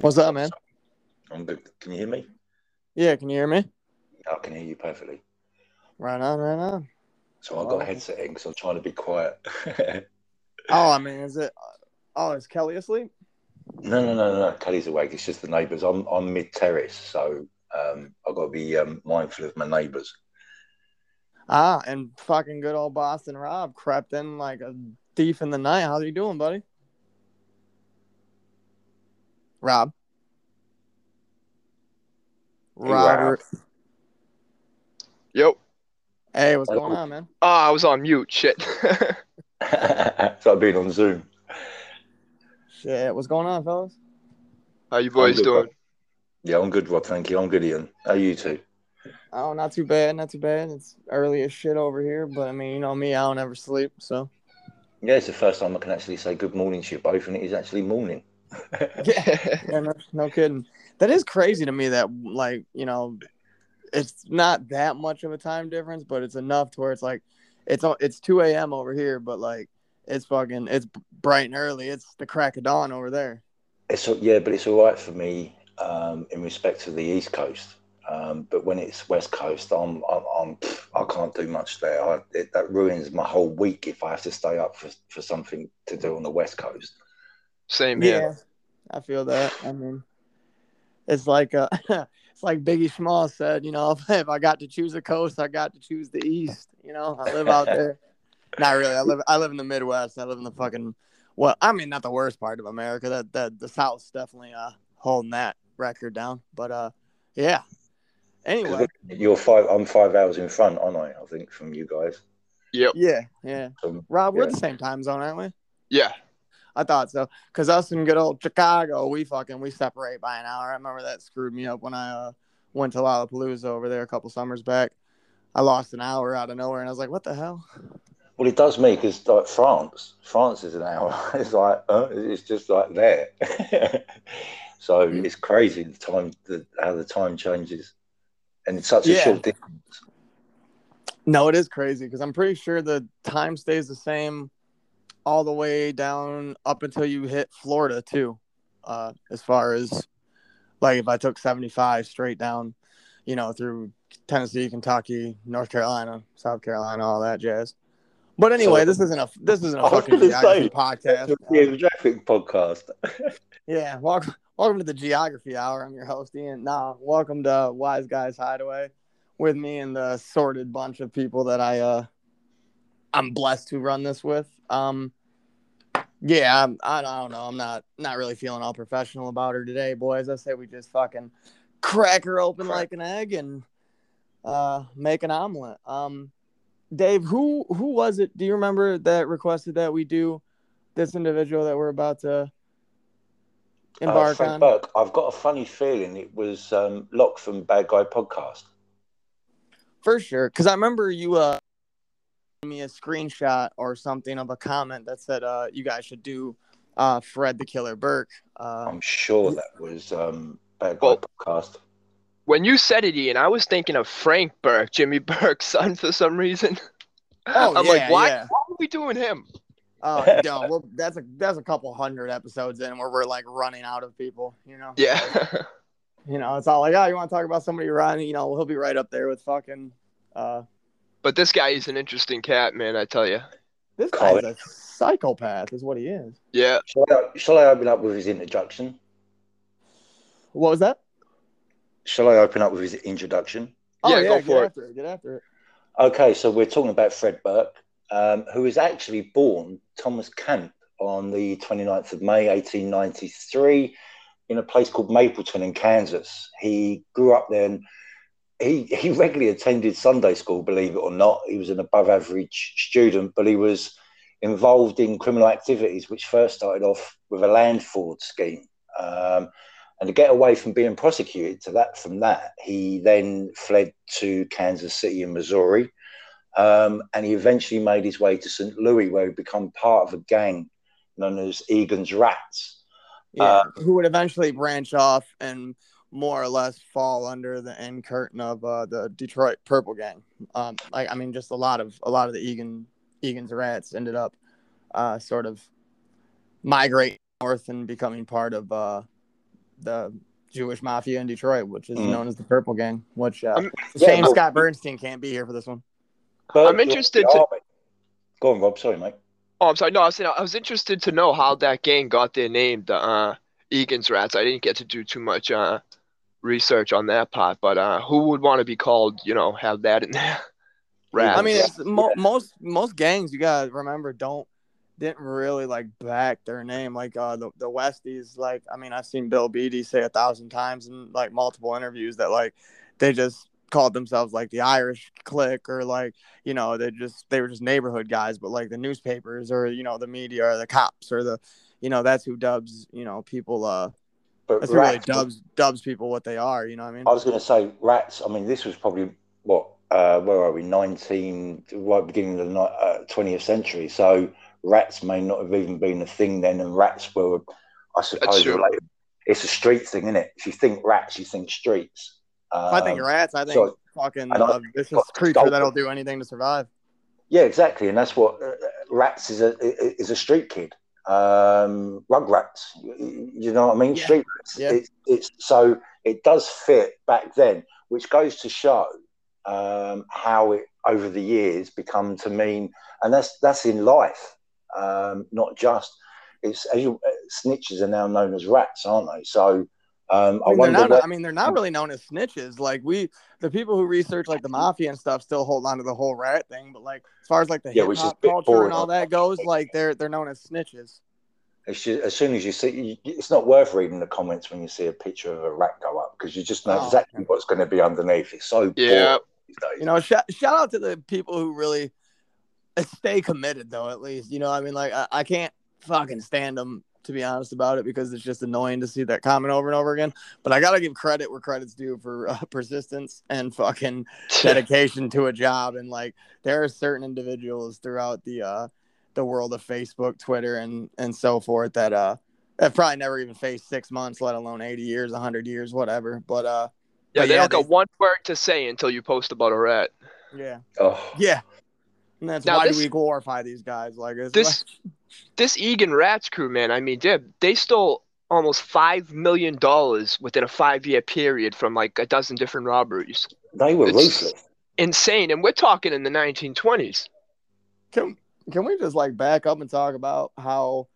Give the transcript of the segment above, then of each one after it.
What's up, man? I'm good. Can you hear me? Yeah, can you hear me? I can hear you perfectly. Right on, right on. So I've got Oh. a headset in because I'm trying to be quiet. Oh, I mean, is it? Oh, is Kelly asleep? no, no, no, no. Kelly's awake. It's just the neighbours. I'm I'm mid terrace, so um, I've got to be um, mindful of my neighbours. Ah, and fucking good old Boston Rob crept in like a thief in the night. How you doing, buddy? Rob. Hey, Robert. Yo. Hey, what's Hello. going on, man? Oh, I was on mute. Shit. so I've been on Zoom. Shit, what's going on, fellas? How you boys good, doing? Rob. Yeah, I'm good, Rob. Thank you. I'm good, Ian. How are you two? Oh, not too bad, not too bad. It's early as shit over here, but I mean, you know me, I don't ever sleep, so. Yeah, it's the first time I can actually say good morning to you both, and it is actually morning. Yeah, no, no kidding. That is crazy to me that like you know, it's not that much of a time difference, but it's enough to where it's like, it's it's two a.m. over here, but like it's fucking it's bright and early. It's the crack of dawn over there. It's yeah, but it's all right for me um, in respect to the East Coast. Um, but when it's West Coast, I'm, I'm, I'm I can't do much there. I, it, that ruins my whole week if I have to stay up for, for something to do on the West Coast. Same here. I feel that. I mean, it's like uh, it's like Biggie Small said. You know, if, if I got to choose a coast, I got to choose the East. You know, I live out there. Not really. I live I live in the Midwest. I live in the fucking well, I mean, not the worst part of America. That that the South's definitely uh holding that record down. But uh, yeah. Anyway, You're five. I'm five hours in front, aren't I? I think from you guys. Yep. yeah, yeah. Um, Rob, we're the same time zone, aren't we? Yeah. I thought so. Cause us in good old Chicago, we fucking we separate by an hour. I remember that screwed me up when I uh, went to Lollapalooza over there a couple summers back. I lost an hour out of nowhere, and I was like, "What the hell?" well, it does me because like France, France is an hour. It's like uh, it's just like there. so it's crazy the time, the, how the time changes, and it's such a short distance. No, it is crazy because I'm pretty sure the time stays the same all the way down up until you hit Florida too. Uh, as far as like if I took 75 straight down, you know, through Tennessee, Kentucky, North Carolina, South Carolina, all that jazz. But anyway, So- this isn't a this isn't a fucking geography say, podcast. Geographic podcast. Yeah, welcome, welcome to the Geography Hour. I'm your host, Ian. Nah, welcome to Wise Guys Hideaway with me and the sorted bunch of people that I uh I'm blessed to run this with. Um, yeah, I'm, I don't know. I'm not not really feeling all professional about her today, boys. I say we just fucking crack her open Crack. like an egg and uh make an omelet. Um, Dave, who who was it? Do you remember that requested that we do this individual that we're about to Uh, embark Frank on? Burke, I've got a funny feeling it was um, Locke from Bad Guy Podcast. For sure, because I remember you uh me a screenshot or something of a comment that said uh you guys should do uh Fred the Killer Burke. Uh, I'm sure that was um, Bad Guy Well- Podcast. When you said it, Ian, I was thinking of Frank Burke, Jimmy Burke's son, for some reason. oh I'm yeah, like, why? yeah. Why are we doing him? Oh no, well that's a that's a couple hundred episodes in where we're like running out of people. You know. Yeah. You know, it's all like, oh, you want to talk about somebody running? You know, he'll be right up there with fucking. uh but this guy is an interesting cat, man. I tell you. This Colin. guy's a psychopath, is what he is. Yeah. Shall I, shall I open up with his introduction? What was that? Shall I open up with his introduction? Oh Yeah, yeah, go get for it. after it. Get after it. Okay, so we're talking about Fred Burke, um, who was actually born Thomas Camp on the 29th of May, 1893, in a place called Mapleton in Kansas. He grew up there and he, he regularly attended Sunday school, believe it or not. He was an above average student, but he was involved in criminal activities, which first started off with a land fraud scheme. Um, and to get away from being prosecuted to that from that, he then fled to Kansas City in Missouri. Um, and he eventually made his way to St. Louis, where he became part of a gang known as Egan's Rats. Yeah, Uh, who would eventually branch off and more or less fall under the end curtain of uh, the Detroit Purple Gang. Um, like I mean, just a lot of a lot of the Egan Egan's rats ended up uh, sort of migrating north and becoming part of uh, the Jewish mafia in Detroit, which is Mhm. known as the Purple Gang. Which uh, I'm- Yeah, shame well- Scott Bernstein can't be here for this one. But I'm interested the to- Go on, Rob. Sorry, Mike. Oh, I'm sorry. No, I was saying I was interested to know how that gang got their name, the uh, Egan's Rats. I didn't get to do too much uh, research on that part, but uh, who would want to be called? You know, have that in there? I mean, it's mo- most most gangs you gotta remember don't didn't really like back their name like uh the, the Westies. Like, I mean, I've seen Bill Beatty say a thousand times in like multiple interviews that like they just called themselves like the Irish clique or like you know they just they were just neighborhood guys, but like the newspapers or you know the media or the cops or the you know that's who dubs you know people uh But that's who really dubs dubs people what they are. You know what I mean? I was going to say rats. I mean, this was probably what? Uh, where are we? Nineteen, right beginning of the ni- uh, twentieth century. So rats may not have even been a thing then, and rats were, I suppose, true. related. It's a street thing, isn't it? If you think rats, you think streets. If I think Um, rats, I think so- fucking and I- uh, vicious got creature that'll do anything to survive. Yeah, exactly, and that's what uh, rats is a is a street kid. Um, Rugrats, you, know what I mean? Yeah. Street rats. Yeah. It's, it's so it does fit back then, which goes to show um, how it over the years become to mean, and that's that's in life, um, not just. It's as you, uh, snitches are now known as rats, aren't they? So um, I, I mean, they're wonder. not, where- I mean, they're not really known as snitches. Like we, the people who research like the mafia and stuff, still hold on to the whole rat thing. But like, as far as like the Yeah, hip which is a hop bit culture and all that goes, like they're they're known as snitches. It's just, as soon as you see, you, it's not worth reading the comments when you see a picture of a rat go up because you just know Oh, exactly okay. what's going to be underneath. It's so Yeah. boring. You know, shout shout out to the people who really uh, stay committed, though. At least, you know, I mean, like I, I can't fucking stand them to be honest about it because it's just annoying to see that comment over and over again. But I gotta give credit where credit's due for uh, persistence and fucking dedication to a job and like there are certain individuals throughout the uh the world of Facebook, Twitter and and so forth that uh have probably never even faced six months, let alone eighty years, hundred years, whatever. But uh yeah, but they yeah, don't got one word to say until you post about a rat. yeah. Oh, Yeah. And that's Now why this- do we glorify these guys? Like it's This this Egan Rats crew, man. I mean, they they stole almost five million dollars within a five year period from like a dozen different robberies. they were It's- ruthless. Insane, and we're talking in the 1920s. can can we just like back up and talk about how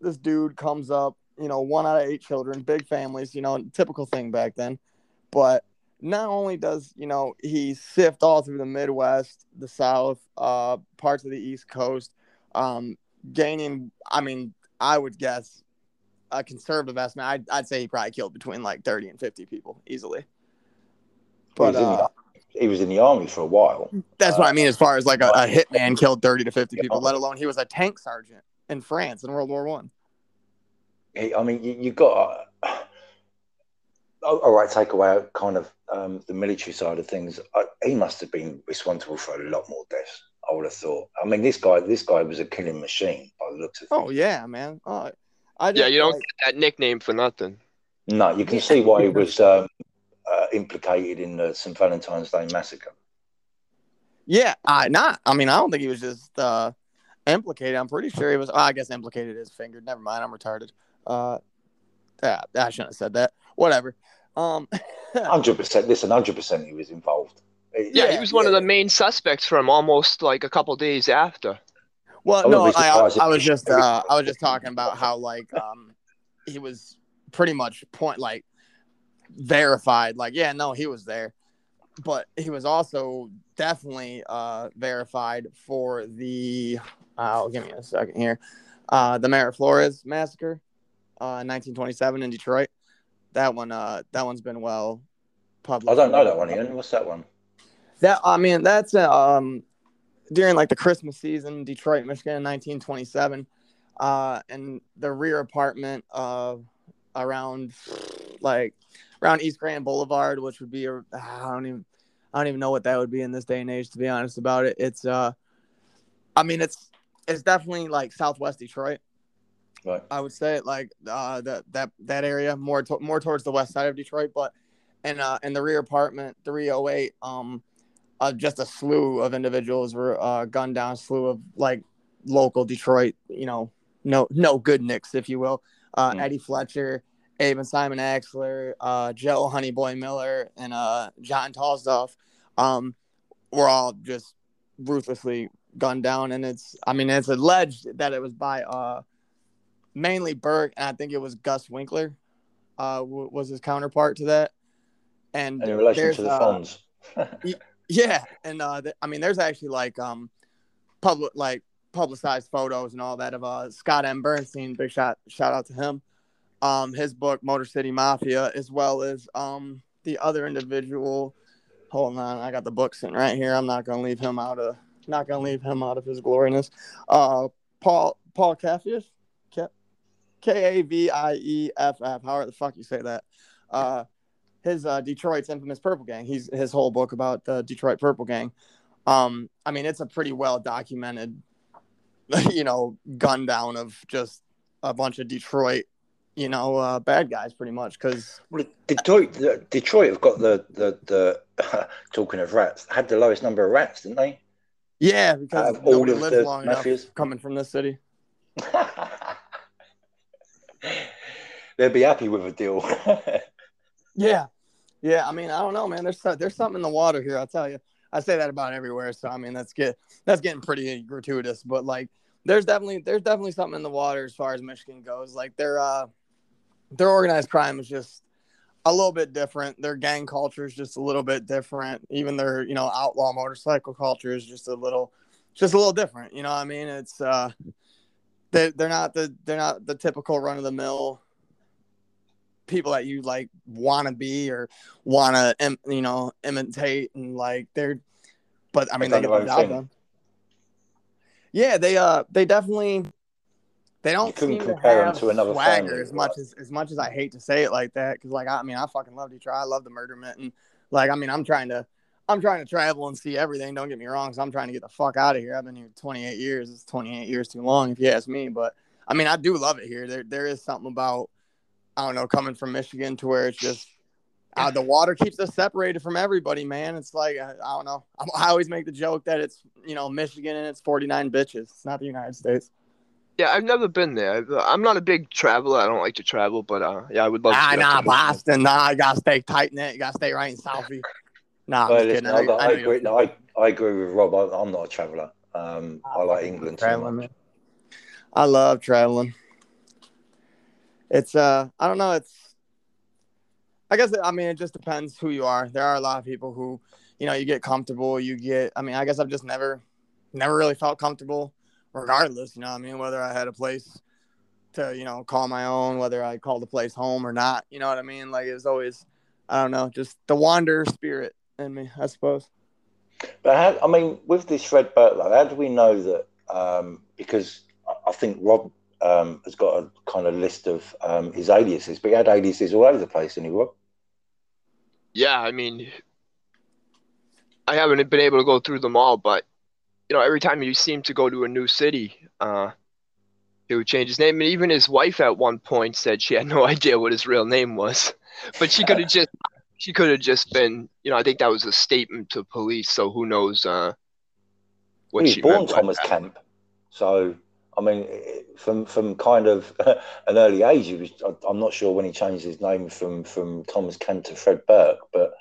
this dude comes up, you know, one out of eight children, big families, you know, typical thing back then. But not only does, you know, he sift all through the Midwest, the South, uh, parts of the East Coast, um, gaining, I mean, I would guess a conservative estimate, I'd, I'd say he probably killed between like 30 and 50 people easily. But he, was in uh, the, he was in the army for a while. that's what I mean, as far as like a, a hitman killed 30 to 50 people, let alone he was a tank sergeant in France in World War One. He, I mean, you, you got. Uh, all right, take away kind of um, the military side of things. I, he must have been responsible for a lot more deaths. I would have thought. I mean, this guy, this guy was a killing machine by the looks of Oh yeah, man. Oh, I Yeah, you don't like, get that nickname for nothing. No, you can see why he was um, uh, implicated in the St. Valentine's Day massacre. yeah, I not. I mean, I don't think he was just uh, implicated. I'm pretty sure he was. oh, I guess implicated is fingered. Never mind. I'm retarded. Uh, yeah, I shouldn't have said that. Whatever. Um, Hundred percent. Listen, hundred percent, he was involved. It- Yeah, Yeah, he was one of the main suspects from almost like a couple days after. Well, no, I, I, surprised if I was just uh, I was just talking about how like um he was pretty much point like verified. Like, yeah, no, he was there, but he was also definitely uh verified for the. Uh, give me a second here. Uh, the Milaflores massacre, uh, 1927 in Detroit. That one, uh, that one's been well published. I don't know that one, Ian. What's that one? That I mean, that's um during like the Christmas season, in Detroit, Michigan, in 1927, uh, and the rear apartment uh around like around East Grand Boulevard, which would be a I don't even I don't even know what that would be in this day and age. To be honest about it, it's uh, I mean, it's it's definitely like Southwest Detroit. Right. I would say like uh that that that area more to, more towards the west side of Detroit, but and uh in the rear apartment 308 um uh, just a slew of individuals were uh gunned down, slew of like local Detroit, you know, no no good nicks if you will. Uh Mm. Eddie Fletcher, Abe and Simon Axler, uh, Joe Honeyboy Miller, and uh, John Tolstoff, um, were all just ruthlessly gunned down. And it's, I mean, it's alleged that it was by uh, mainly Burke, and I think it was Gus Winkler uh, w- was his counterpart to that. And, And in relation to the uh, Fonz. yeah, and uh, th- I mean, there's actually like um, public like publicized photos and all that of uh Scott M. Bernstein. Big shout shout out to him. Um, his book Motor City Mafia, as well as um the other individual. Hold on, I got the book sitting right here. I'm not gonna leave him out of not gonna leave him out of his gloriness. Uh, Paul Paul Kavieff, K A V I E F F. However the fuck you say that. Uh, his uh, Detroit's infamous Purple Gang. He's his whole book about the Detroit Purple Gang. Um, I mean, it's a pretty well documented, you know, gun down of just a bunch of Detroit, you know, uh, bad guys, pretty much. Because Well, Detroit, the- Detroit have got the the the talking of rats had the lowest number of rats, didn't they? yeah, because of all of lives the long mafias? enough coming from this city. They'd be happy with a deal. Yeah, yeah. I mean, I don't know, man. There's there's something in the water here. I'll tell you. I say that about everywhere. So I mean, that's get that's getting pretty gratuitous. But like, there's definitely there's definitely something in the water as far as Michigan goes. Like their uh their organized crime is just a little bit different. Their gang culture is just a little bit different. Even their you know outlaw motorcycle culture is just a little just a little different. You know what I mean? It's uh they they're not the they're not the typical run of the mill people that you like want to be or want to Im- you know imitate and like they're but i mean they get the job done. Yeah they uh they definitely they don't couldn't seem to compare 'em have to another swagger family, as much as as much as i hate to say it like that because like i mean i fucking love detroit. I love the murder mitten. Like i mean i'm trying to i'm trying to travel and see everything. Don't get me wrong because i'm trying to get the fuck out of here. I've been here 28 years. It's 28 years too long if you ask me but i mean i do love it here. There, there is something about I don't know, coming from Michigan to where it's just uh, the water keeps us separated from everybody, man. It's like I, I don't know. I, I always make the joke that it's you know Michigan and it's 49 bitches. It's not the United States. Yeah, I've never been there. I've- I'm not a big traveler. I don't like to travel, but uh, yeah, I would love to. Nah, get nah, to Michigan. Boston. Nah, you gotta stay tight knit. You gotta stay right in Southie. Nah, I'm Well, just listen, kidding. I, know- I, agree. No, I, I agree with Rob. I, I'm not a traveller. Um, I like England too traveling, much. man. I love traveling. It's uh, I don't know. It's I guess I mean it just depends who you are. There are a lot of people who, you know, you get comfortable. You get. I mean, I guess I've just never, never really felt comfortable, regardless. You know, I mean, whether I had a place to, you know, call my own, whether I called the place home or not. You know what I mean? Like it was always, I don't know, just the wanderer spirit in me, I suppose. But how, I mean, with this Red though, how do we know that? Um, because I think Rob um, has got a kind of list of um, his aliases, but he had aliases all over the place, didn't he, Rob? Yeah, I mean, I haven't been able to go through them all, but you know, every time you seem to go to a new city, uh, he would change his name. And even his wife at one point said she had no idea what his real name was, but she could have just she could have just been, you know, I think that was a statement to police. So who knows uh, what Well, he was born Thomas. Camp, so I mean, from from kind of an early age, he was. I'm not sure when he changed his name from from Thomas Camp to Fred Burke, but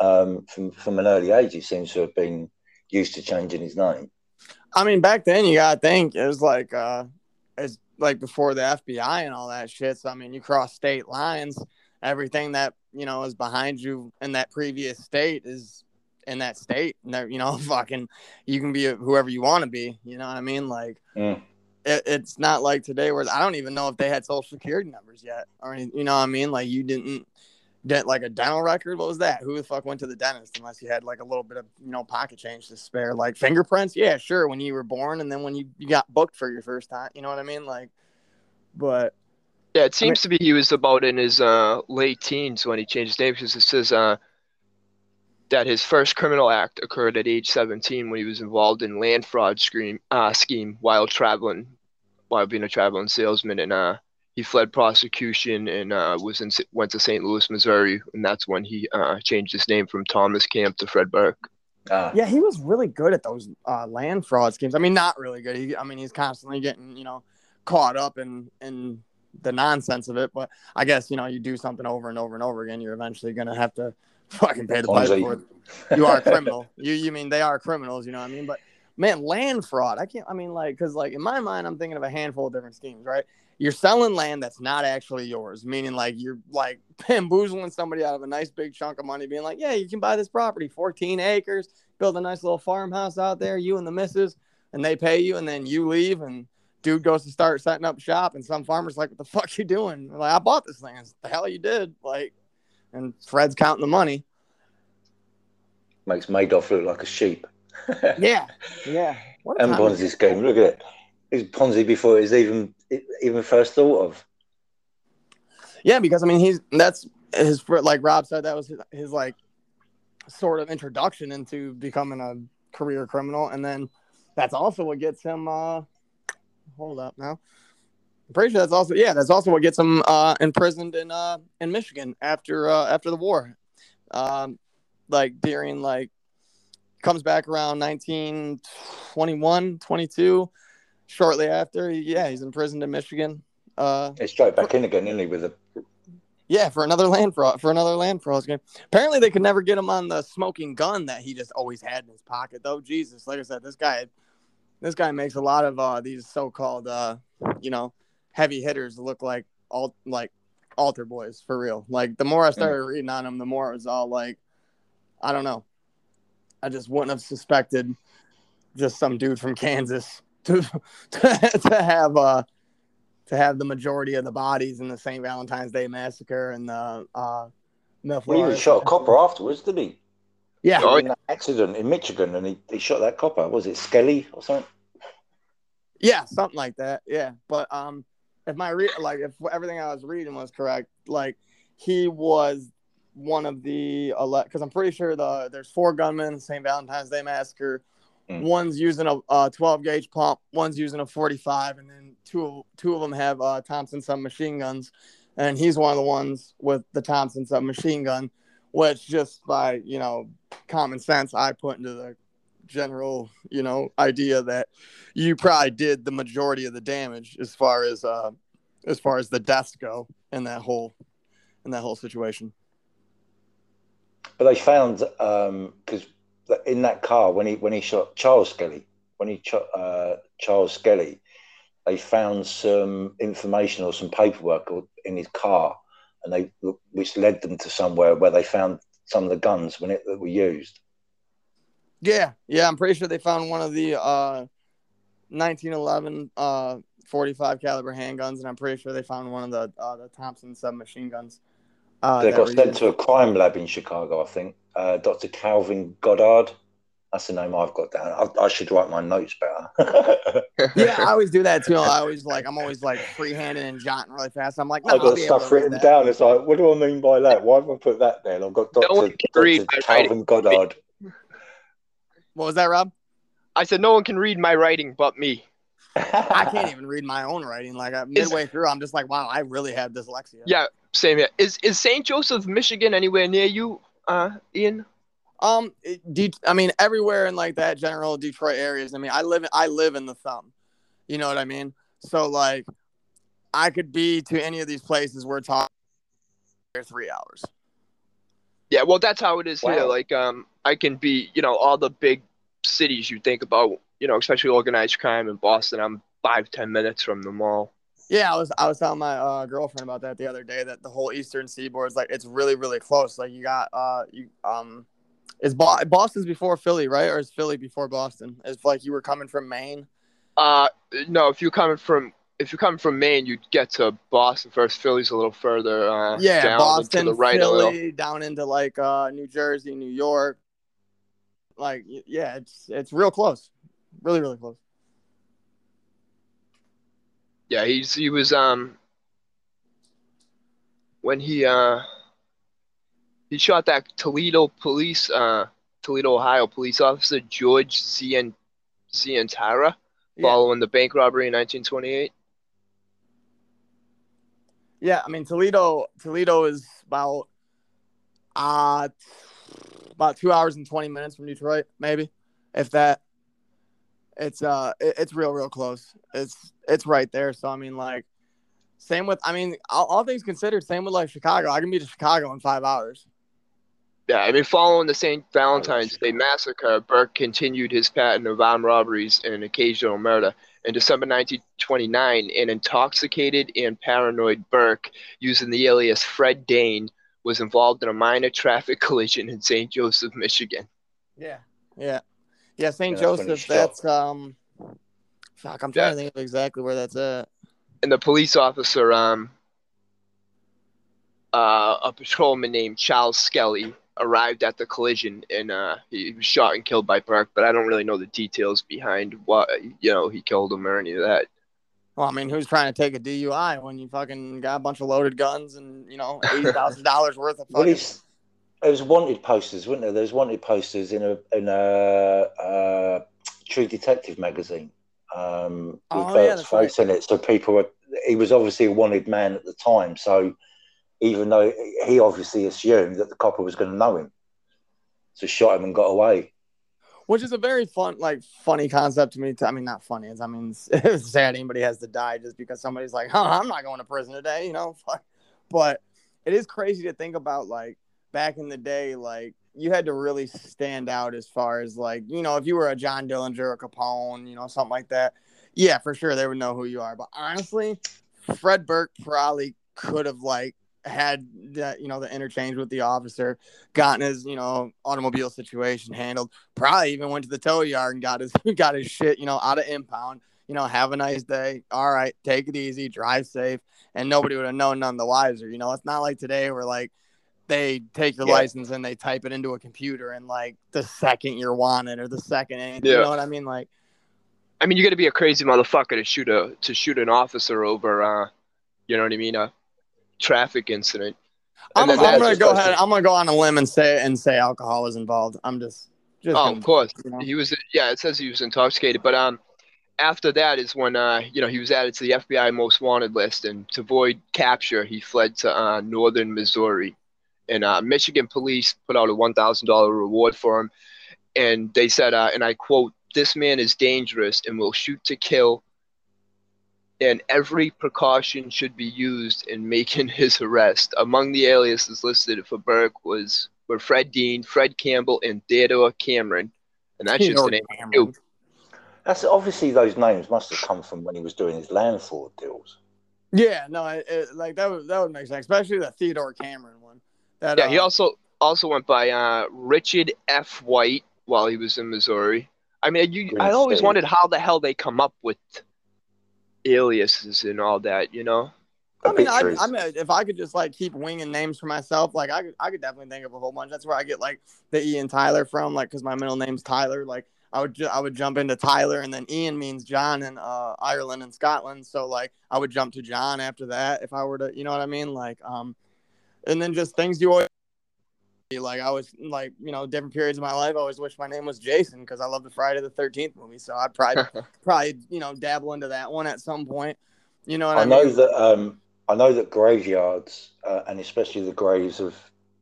um, from from an early age, he seems to have been used to changing his name. I mean, back then you gotta think it was like uh it's like before the FBI and all that shit. So I mean you cross state lines, everything that, you know, is behind you in that previous state is in that state. And you know, fucking you can be whoever you want to be. You know what I mean? Like Mm. It, it's not like today where I don't even know if they had social security numbers yet or you know what I mean? Like you didn't get like a dental record. What was that? Who the fuck went to the dentist unless you had like a little bit of you know pocket change to spare? Like fingerprints, yeah, sure. When you were born and then when you, you got booked for your first time, you know what I mean? Like, but Yeah, it seems to be he was about in his uh, late teens when he changed his name because it says uh, that his first criminal act occurred at age 17 when he was involved in land fraud scheme, uh, scheme while traveling, while being a traveling salesman, and uh, he fled prosecution and uh, was in went to St. Louis, Missouri, and that's when he uh, changed his name from Thomas Camp to Fred Burke. Ah, yeah, he was really good at those uh, land fraud schemes. I mean, not really good. He, I mean, he's constantly getting you know caught up in in the nonsense of it. But I guess you know you do something over and over and over again, you're eventually gonna have to fucking pay the price for it. You are a criminal. you you mean they are criminals? You know what I mean? But man, land fraud. I can't. I mean, like, because like in my mind, I'm thinking of a handful of different schemes, right? You're selling land that's not actually yours, meaning like you're like bamboozling somebody out of a nice big chunk of money, being like, yeah, you can buy this property, 14 acres, build a nice little farmhouse out there, you and the missus, and they pay you, and then you leave, and dude goes to start setting up shop, and some farmer's like, what the fuck you doing? Like, I bought this land. the hell you did? Like, and Fred's counting the money. Makes Madoff look like a sheep. Yeah, yeah. and Ponzi's game. Look at it. It's Ponzi before it was even even first thought of. Yeah, because I mean, he's that's his like Rob said that was his, his like sort of introduction into becoming a career criminal, and then that's also what gets him. uh Hold up now. I'm pretty sure that's also yeah, that's also what gets him uh, imprisoned in uh, in Michigan after uh, after the war. Um, like during like comes back around 1921, 22, shortly after. Yeah, he's imprisoned in Michigan. Uh, he's straight back in again, isn't he? With a yeah, for another land fraud for another land fraud game. Apparently, they could never get him on the smoking gun that he just always had in his pocket. Though Jesus, like I said, this guy, this guy makes a lot of uh, these so-called, uh, you know, heavy hitters look like all like altar boys for real. Like the more I started mm. reading on him, the more it was all like, I don't know. I just wouldn't have suspected just some dude from Kansas to to, to have uh to have the majority of the bodies in the St. Valentine's Day massacre and the uh the well, he shot a copper afterwards, did he? Yeah, oh, in that accident in Michigan, and he, he shot that copper. Was it Skelly or something? Yeah, something like that. Yeah, but um, if my re- like if everything I was reading was correct, like he was one of the because I'm pretty sure the there's four gunmen St. Valentine's Day massacre. Mm. One's using a, a 12 gauge pump, one's using a 45, and then two two of them have uh, Thompson submachine guns, and he's one of the ones with the Thompson submachine gun, which just by you know common sense I put into the general you know idea that you probably did the majority of the damage as far as uh as far as the deaths go in that whole in that whole situation. But they found because um, in that car when he when he shot Charles Skelly, when he shot uh, Charles Skelly, they found some information or some paperwork in his car, and they which led them to somewhere where they found some of the guns when it that were used. Yeah, yeah, I'm pretty sure they found one of the uh, 1911 uh, 45 caliber handguns, and I'm pretty sure they found one of the uh, the Thompson submachine guns. Uh, they got sent to a crime lab in Chicago, I think. Uh, Dr. Calvin Goddard. That's the name I've got down. I, I should write my notes better. yeah, I always do that too. I always like I'm always like freehanding and jotting really fast. I'm like, no, I've got stuff written down. It's like, what do I mean by that? Why have I put that there? I've got Dr. No Dr. Calvin Goddard. What was that, Rob? I said no one can read my writing but me. I can't even read my own writing. Like midway through, I'm just like, wow, I really have dyslexia. Yeah, same here. Is is St. Joseph, Michigan, anywhere near you, uh, Ian? Um, De- I mean, everywhere in like that general Detroit areas. I mean, I live in, I live in the thumb. You know what I mean? So like, I could be to any of these places we're talking three hours. Yeah, well, that's how it is wow. here. Like, um, I can be, you know, all the big cities you think about, you know, especially organized crime in Boston. I'm five, ten minutes from them all. Yeah, I was I was telling my uh, girlfriend about that the other day. That the whole Eastern Seaboard is like it's really really close. Like you got uh you um, is Bo- Boston's before Philly right or is Philly before Boston? It's like you were coming from Maine. Uh no, if you're coming from if you're coming from Maine, you'd get to Boston first. Philly's a little further. Uh, yeah, down Boston, to the right Philly, down into like uh, New Jersey, New York. Like, yeah, it's it's real close, really, really close. Yeah, he's he was um when he uh he shot that Toledo police uh Toledo, Ohio police officer George Zian Zientara following the bank robbery in 1928. Yeah, I mean Toledo. Toledo is about uh about two hours and twenty minutes from Detroit, maybe, if that. It's uh, it's real, real close. It's it's right there. So I mean, like, Same with, I mean, all, all things considered, same with like Chicago. I can be to Chicago in five hours. Yeah, I mean, following the St. Valentine's Day massacre, Burke continued his pattern of armed robberies and occasional murder. In December 1929, an intoxicated and paranoid Burke, using the alias Fred Dane, was involved in a minor traffic collision in St. Joseph, Michigan. Yeah, yeah, yeah. St. Yeah, that's when he Joseph. That's um. Fuck, I'm trying Yeah. to think of exactly where that's at. And the police officer, um, uh, a patrolman named Charles Skelly, arrived at the collision and uh, he was shot and killed by Burke. But I don't really know the details behind what you know he killed him or any of that. Well, I mean, who's trying to take a DUI when you fucking got a bunch of loaded guns and you know eighty thousand dollars worth of Well, fucking? There was wanted posters, weren't there? There was wanted posters in a in a, uh True Detective magazine um, with Oh, yeah, Burke's that's right. face in it. So people were. He was obviously a wanted man at the time. So even though he obviously assumed that the copper was going to know him, so shot him and got away. which is a very fun, like funny concept to me. To, I mean, not funny. It's, I mean, it's, sad anybody has to die just because somebody's like, "Huh, I'm not going to prison today," you know. Fuck. But it is crazy to think about, like back in the day, like you had to really stand out as far as like, you know, if you were a John Dillinger or Capone, you know, something like that. Yeah, for sure they would know who you are. But honestly, Fred Burke probably could have like had that, you know, the interchange with the officer, gotten his, you know, automobile situation handled probably even went to the tow yard and got his got his shit, you know, out of impound. You know, have a nice day. All right, take it easy, drive safe, and nobody would have known none the wiser. You know, it's not like today where like they take your Yeah. license and they type it into a computer and like the second you're wanted or the second anything, Yeah. you know what I mean? Like, I mean, you got to be a crazy motherfucker to shoot a to shoot an officer over, uh, you know what I mean, a traffic incident. I'm, I'm gonna go ahead. I'm gonna go on a limb and say and say alcohol is involved. I'm just, just Oh, gonna- of course. you know? He was, yeah, it says he was intoxicated, but um, after that is when uh, you know, he was added to the FBI most wanted list, and to avoid capture, he fled to uh, northern Missouri, and uh, Michigan police put out a one thousand dollar reward for him, and they said, uh, and I quote, "This man is dangerous and will shoot to kill." And every precaution should be used in making his arrest. Among the aliases listed for Burke was were Fred Dean, Fred Campbell, and Theodore Cameron. And that's just Theodore the name. Cameron. That's obviously those names must have come from when he was doing his land fraud deals. Yeah, no, it, it, like that would that would make sense, especially the Theodore Cameron one. That, Yeah, he uh, also also went by uh, Richard F. White while he was in Missouri. I mean, you, I always State. wondered how the hell they come up with aliases and all that. You know? I mean, I, I mean, if I could just like keep winging names for myself, like I could, I could definitely think of a whole bunch. That's where I get like the Ian Tyler from, like because my middle name's Tyler. Like I would, ju- I would jump into Tyler, and then Ian means John in uh, Ireland and Scotland. So like I would jump to John after that if I were to, you know what I mean? Like um, and then just things you always like. I was like, you know, different periods of my life. I always wish my name was Jason because I love the Friday the Thirteenth movie. So I'd probably, probably, you know, dabble into that one at some point. You know what I, I know mean? that um, I know that graveyards, uh, and especially the graves of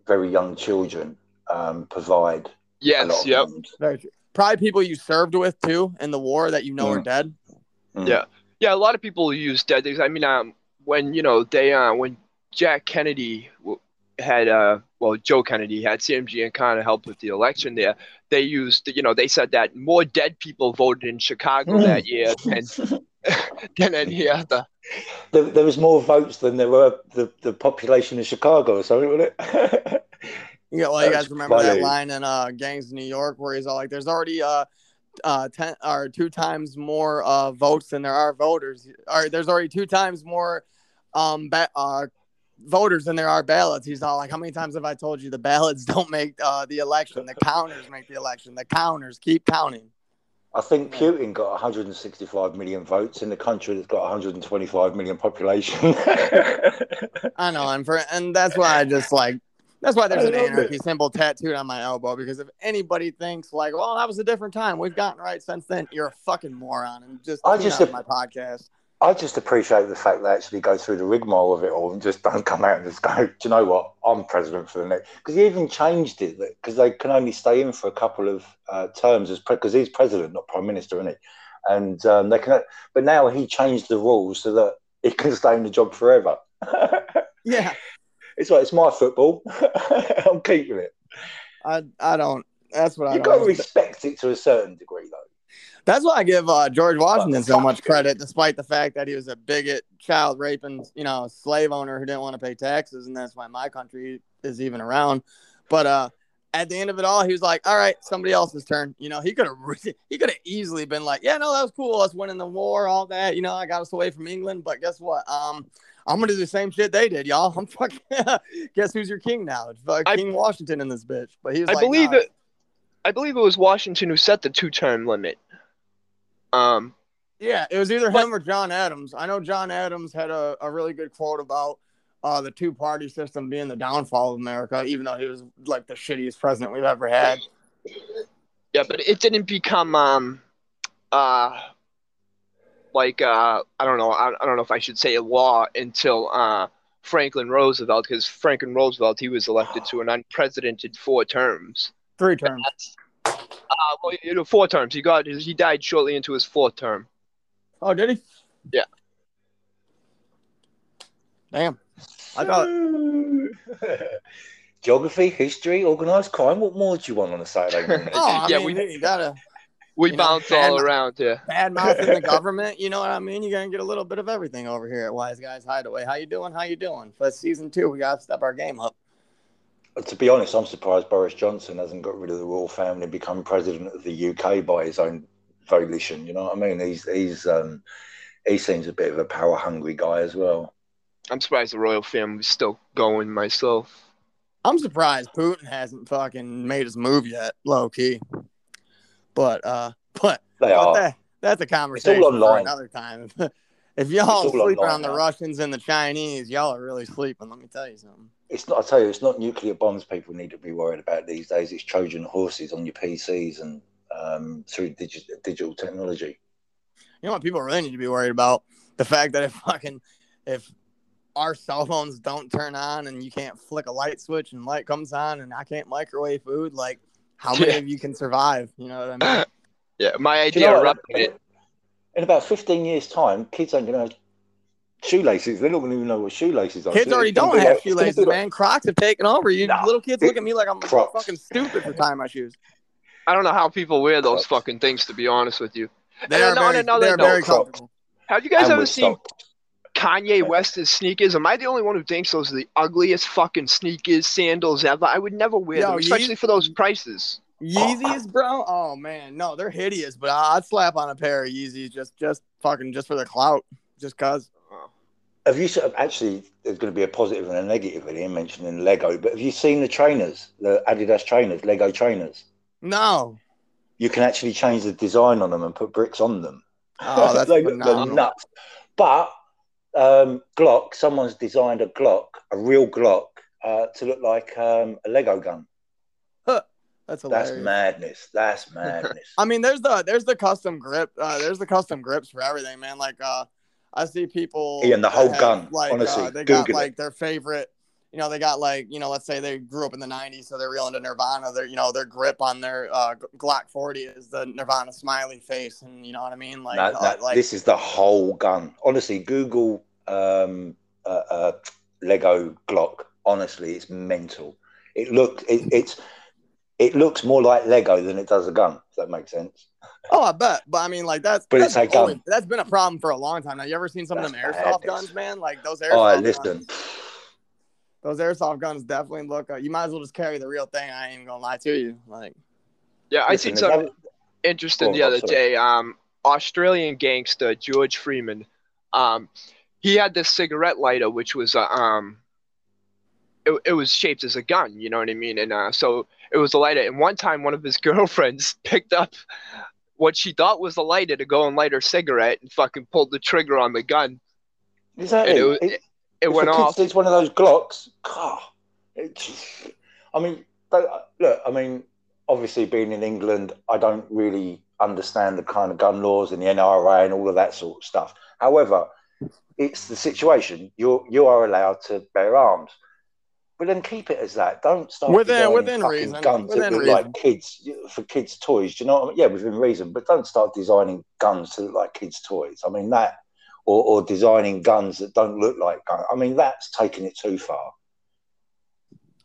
very young children, um, provide a lot yes. of Yep. Very true. Probably people you served with too in the war that you know are Mm. dead. Mm. Yeah. Yeah. A lot of people use dead things. I mean, um, when you know they uh, when Jack Kennedy had uh, well, Joe Kennedy had CMG and kind of helped with the election there. They used, you know, they said that more dead people voted in Chicago Mm. that year than than any other. there, there was more votes than there were the, the population of Chicago or something, wasn't it? Yeah, well, you guys remember that line in uh, Gangs of New York where he's all like, "There's already uh, uh, ten or two times more uh votes than there are voters. Or there's already two times more um ba- uh voters and there are ballots." He's all like, "How many times have I told you the ballots don't make uh the election? The counters make the election. The counters keep counting." I think Putin got 165 million votes in a country that's got 125 million population. I know, and for and that's why I just like that's why there's an anarchy it. symbol tattooed on my elbow because if anybody thinks like, well, that was a different time, we've gotten right since then, you're a fucking moron and just I just my podcast. I just appreciate the fact they actually go through the rigmarole of it all and just don't come out and just go, do you know what? I'm president for the next. Because he even changed it because they can only stay in for a couple of uh, terms as because he's president, not prime minister, isn't he? And um, they can, but now he changed the rules so that he can stay in the job forever. Yeah, It's like it's my football. I'm keeping it. I I don't. That's what I You don't. got to respect it to a certain degree, though. That's why I give uh, George Washington so much credit, despite the fact that he was a bigot, child raping, you know, slave owner who didn't want to pay taxes, and that's why my country is even around. But uh, at the end of it all, he was like, "All right, somebody else's turn." You know, he could have he could have easily been like, "Yeah, no, that was cool, us winning the war, all that. You know, I got us away from England." But guess what? Um, I'm gonna do the same shit they did, y'all. I'm fucking. guess who's your king now? It's uh, I- King Washington in this bitch. But he was I like, believe "Nah, it. I believe it was Washington who set the two-term limit. Um, Yeah, it was either But- him or John Adams. I know John Adams had a, a really good quote about uh, the two party system being the downfall of America, even though he was like the shittiest president we've ever had. yeah, but it didn't become um, uh, like uh, I don't know. I, I don't know if I should say a law until uh Franklin Roosevelt, because Franklin Roosevelt he was elected to an unprecedented four terms. Three terms. Uh, well, you know, four terms. He got he died shortly into his fourth term. Oh, did he? Yeah. Damn. I thought Geography, history, organised crime. What more do you want on a Saturday morning? Oh, I Yeah, mean, we- you gotta We You know, bounce all and- around here. bad mouthing the government. You know what I mean? You're gonna get a little bit of everything over here at Wise Guys Hideaway. How you doing? How you doing? For season two, we gotta step our game up. To be honest, I'm surprised Boris Johnson hasn't got rid of the royal family and become president of the UK by his own volition. You know what I mean? He's he's um, he seems a bit of a power hungry guy as well. I'm surprised the royal family's still going myself. I'm surprised Putin hasn't fucking made his move yet, low key. But uh, but They But are. that, that's a conversation for online. another time. if y'all It's all sleeping online on the now. Russians and the Chinese, y'all are really sleeping. Let me tell you something. It's not. I tell you, it's not nuclear bombs people need to be worried about these days. It's Trojan horses on your PCs and um, through digi- digital technology. You know what people really need to be worried about? The fact that if fucking if our cell phones don't turn on and you can't flick a light switch and light comes on and I can't microwave food, like how many Yeah. of you can survive? You know what I mean? Yeah, my Do you idea know what? repping it. In about 15 years' time, kids aren't going to have shoelaces. They're not even know what shoelaces are. Kids already it's gonna don't have like- shoelaces, like- man. Crocs have taken over. You Nah. little kids look at me like I'm Crocs. fucking stupid for tying my shoes. I don't know how people wear those Crocs. fucking things, to be honest with you. They And are then very, another they're note, very Crocs. comfortable. Have you guys and ever with seen socks. Kanye West's sneakers? Am I the only one who thinks those are the ugliest fucking sneakers, sandals ever? I would never wear Yo, them, especially Yeez- for those prices. Yeezys, bro. Oh man, no, they're hideous. But I- I'd slap on a pair of Yeezys just, just fucking, just for the clout, just cause. Have you sort of actually? There's going to be a positive and a negative in here mentioning Lego, but have you seen the trainers, the Adidas trainers, Lego trainers? No. You can actually change the design on them and put bricks on them. Oh, that's they look they're nuts. But um, Glock, someone's designed a Glock, a real Glock, uh, to look like um, a Lego gun. That's hilarious. That's madness. That's madness. I mean, there's the there's the custom grip. Uh, there's the custom grips for everything, man. Like, uh, I see people. Yeah, and the whole have, gun, Like, honestly, uh, they got it. like their favorite. You know, they got like you know, let's say they grew up in the '90s, so they're real into Nirvana. Their you know their grip on their uh, Glock 40 is the Nirvana smiley face, and you know what I mean. Like, No, uh, no, like this is the whole gun. Honestly, Google um, uh, uh, Lego Glock. Honestly, it's mental. It looks it, it's it looks more like Lego than it does a gun. If that makes sense. Oh, I bet. But I mean, like that's But that's it's a gun. always- that's been a problem for a long time now. You ever seen some of them That's airsoft madness. guns, man? Like those Oh, airsoft listen. guns. Those airsoft guns definitely look. Uh, you might as well just carry the real thing. I ain't even gonna lie to you. Like, Yeah, I listen, seen something that- interesting Go the other sorry. day. Um, Australian gangster George Freeman. Um, he had this cigarette lighter, which was uh, um, it, it was shaped as a gun. You know what I mean? And uh, so it was a lighter. And one time, one of his girlfriends picked up what she thought was a lighter to go and light her cigarette, and fucking pulled the trigger on the gun. Exactly. And it, It- it, it went off. sees one of those Glocks, God, it's, I mean, look, I mean, obviously being in England, I don't really understand the kind of gun laws and the NRA and all of that sort of stuff. However, it's the situation. You're you are allowed to bear arms, but then keep it as that. Don't start Within- designing within fucking reason. guns Within that look reason. like kids for kids' toys. Do you know? What I mean? Yeah, within reason, but don't start designing guns to look like kids' toys. I mean that or, or designing guns that don't look like guns. I mean, that's taking it too far.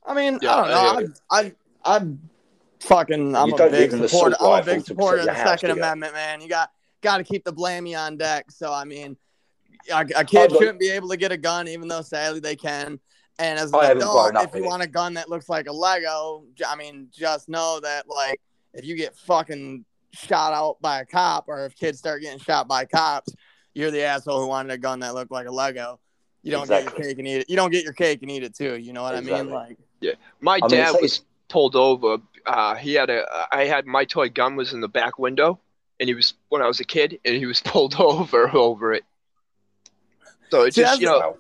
I mean, Yeah, I don't know. I, I, I'm fucking. I'm You a don't big give them the supporter. assault I'm a big rifle to supporter of protect the your house, Second do you? Amendment, man. You got got to keep the blammy on deck. So I mean, a, a I kid don't- shouldn't be able to get a gun, even though sadly they can. And as I an haven't adult, if you it. want a gun that looks like a Lego, I mean, just know that like if you get fucking shot out by a cop, or if kids start getting shot by cops, you're the asshole who wanted a gun that looked like a Lego. You don't get your cake and eat it. You don't get your cake and eat it too. You know what I mean? Like, yeah, My I dad it's- was pulled over. Uh, he had a. I had my toy gun was in the back window, and he was when I was a kid, and he was pulled over over it. So it See, just you that's- know,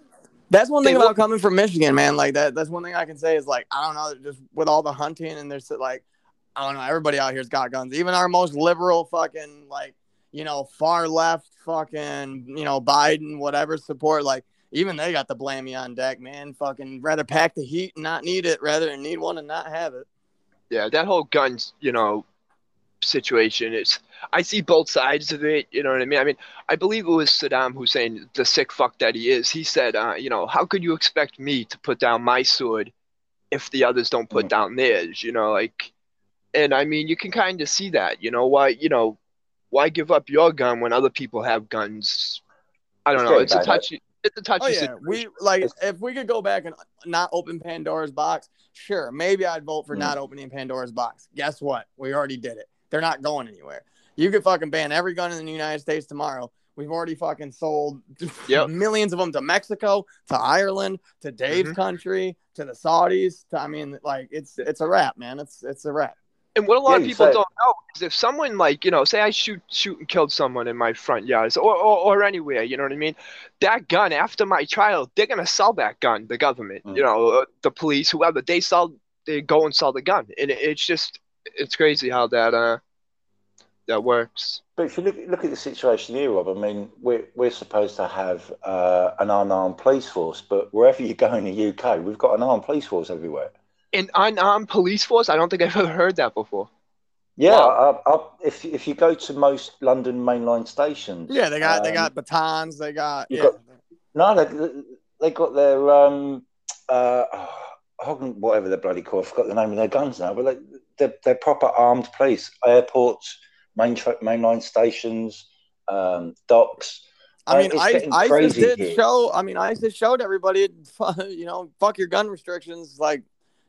That's one thing They about look- coming from Michigan, man. Like that. That's one thing I can say is like I don't know, just with all the hunting and there's like I don't know. Everybody out here's got guns. Even our most liberal fucking like you know far left fucking you know Biden whatever support like even they got the blammy on deck, man. Fucking rather pack the heat and not need it rather than need one and not have it. yeah, that whole guns, you know, situation. It's I see both sides of it. You know what I mean? I mean, I believe it was Saddam Hussein, the sick fuck that he is. He said, uh, you know, how could you expect me to put down my sword if the others don't put Mm. down theirs? You know, like, and I mean, you can kind of see that. You know, why, you know, why give up your gun when other people have guns? I don't It's know. It's a bad. touchy. It's a touchy Oh yeah, situation. we like if we could go back and not open Pandora's box, sure, maybe I'd vote for Mm. not opening Pandora's box. Guess what? We already did it. They're not going anywhere. You could fucking ban every gun in the United States tomorrow. We've already fucking sold Yep. millions of them to Mexico, to Ireland, to Dave's Mhm. country, to the Saudis. To, I mean, like it's it's a wrap, man. It's it's a wrap. And what a lot Yeah, of people said- don't know is if someone like you know, say I shoot shoot and killed someone in my front yard or, or or anywhere, you know what I mean? That gun after my trial, they're gonna sell that gun. The government, Mm. you know, uh, the police, whoever, they sell, they go and sell the gun, and it, it's just it's crazy how that uh that works. But if you look, look at the situation here, Rob, I mean, we're, we're supposed to have uh, an unarmed police force, but wherever you go in the UK, we've got an armed police force everywhere. An unarmed police force, I don't think I've ever heard that before. Yeah, Wow. up, up, if, if you go to most London mainline stations. Yeah, they got they um, got batons. They got yeah. got- No, they, they got their, um, uh, whatever they're bloody called, I forgot the name of their guns now, but they, they're, they're proper armed police. Airports, main tra- mainline stations, um, docks. I mean, getting crazy did here. show. I mean, ISIS showed everybody, you know, fuck your gun restrictions. Like,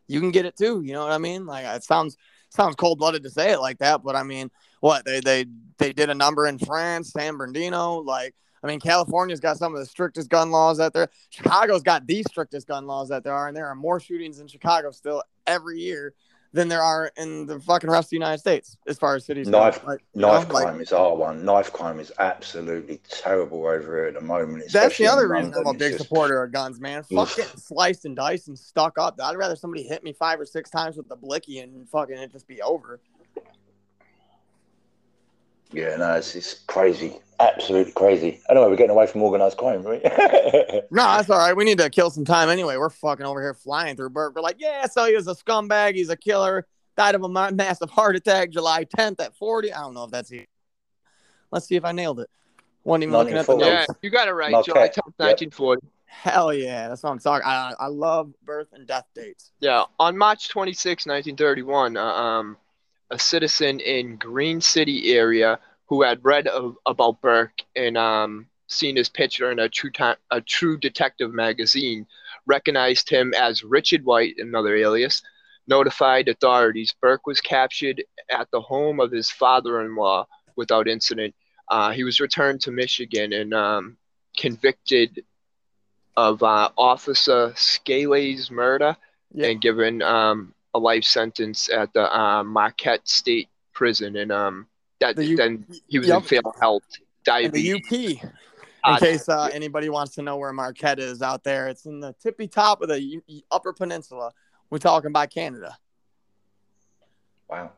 you can get it too. You know what I mean? Like, it sounds sounds cold blooded to say it like that, but I mean, what they they they did a number in France, San Bernardino. Like, I mean, California's got some of the strictest gun laws out there. Chicago's got the strictest gun laws that there are, and there are more shootings in Chicago still every year than there are in the fucking rest of the United States as far as cities. Knife- Like, you know, Knife like- crime is our one. Knife crime is absolutely terrible over here at the moment. That's the other reason I'm a big just- supporter of guns, man. Fuck getting sliced and diced and stuck up. I'd rather somebody hit me five or six times with the blicky and fucking it just be over. Yeah, no, it's, it's crazy. Absolutely crazy. Anyway, we're getting away from organised crime, right? No, that's all right. We need to kill some time anyway. We're fucking over here flying through Burke. We're like, yeah, so he was a scumbag. He's a killer. Died of a massive heart attack July 10th at 40. I don't know if that's it. Let's see if I nailed it. Wasn't even looking at the 1940. Yeah, you got it right. Marquette, July 10th, yep. 1940. Hell yeah. That's what I'm talking. I, I love birth and death dates. Yeah, on March 26, 1931, uh, um, a citizen in Green City area who had read of, about Burke and um, seen his picture in a True a True Detective magazine recognized him as Richard White, another alias. Notified authorities. Burke was captured at the home of his father-in-law without incident. Uh, he was returned to Michigan and um, convicted of uh, Officer Skelly's murder Yeah. and given um, a life sentence at the uh, Marquette State Prison, and um, that The U- then he was Yep. in failed health, And the. UP. In Uh, case uh, anybody wants to know where Marquette is out there, it's in the tippy top of the U- Upper Peninsula. We're talking about Canada. wow.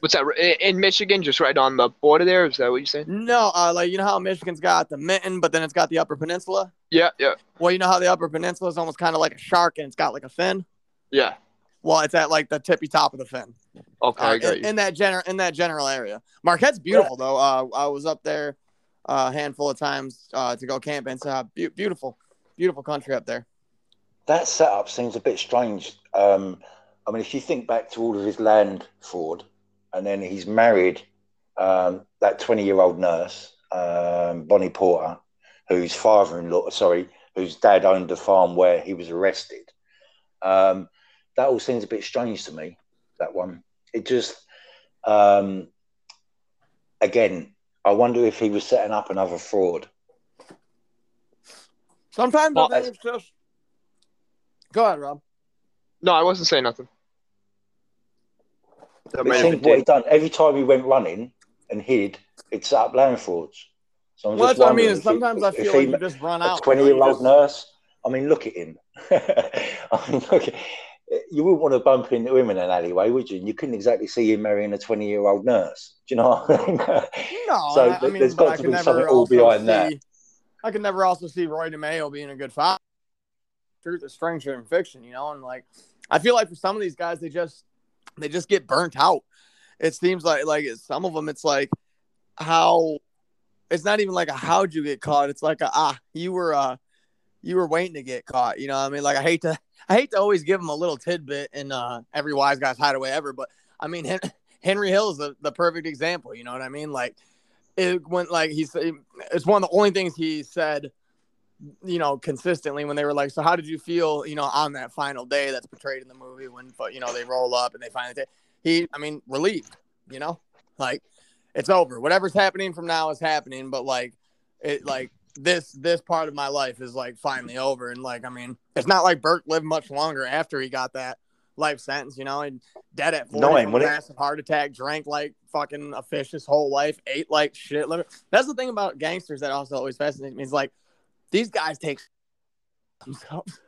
What's that? in- In Michigan, just right on the border there. Is that what you're saying? No, uh, like you know how Michigan's got the mitten, but then it's got the Upper Peninsula. Yeah, yeah, Well, you know how the Upper Peninsula is almost kind of like a shark, and it's got like a fin. yeah. Well, it's at like the tippy top of the fin. Okay, Uh, I got in, you. in that general in that general area. Marquette's beautiful though. Uh, I was up there a handful of times uh, to go camping. It's a be- beautiful, beautiful country up there. That setup seems a bit strange. Um, I mean, if you think back to all of his land fraud, and then he's married um, that 20 year old nurse, um, Bonnie Porter, whose father in law, sorry, whose dad owned the farm where he was arrested. Um, that all seems a bit strange to me, that one. It just, um, again, I wonder if he was setting up another fraud. Sometimes Well, I think it's just. Go ahead, Rob. No, I wasn't saying nothing. That It seems what he Dave. done every time he went running and hid, it set up land frauds. So I'm Well, just that's what I mean. wondering Is if he- sometimes I if feel he- you just run a out. 20 you know, year you old just- nurse. I mean, look at him. I mean, look, at- you wouldn't want to bump into him in an alleyway, would you? And you couldn't exactly see him marrying a 20 year old nurse. Do you know what I mean? No, So I, I mean, there's got to be never something all behind see. that. I can never also see Roy DeMeo being a good father. Truth is stranger than fiction, you know, and like I feel like for some of these guys, they just they just get burnt out. It seems like like some of them, it's like how it's not even like a how'd you get caught. It's like a ah you were uh you were waiting to get caught. You know, I mean, like I hate to I hate to always give them a little tidbit in uh every wise guy's hideaway ever, but I mean Hen- Henry Hill is the, the perfect example. You know what I mean? Like it went like he said it's one of the only things he said you know consistently when they were like so how did you feel you know on that final day that's portrayed in the movie when you know they roll up and they finally take he i mean relieved you know like it's over whatever's happening from now is happening but like it like this this part of my life is like finally over and like i mean it's not like burke lived much longer after he got that life sentence you know and dead at 40 Nine, from a it? massive heart attack drank like fucking a fish his whole life ate like shit that's the thing about gangsters that also always fascinates me is like these guys take themselves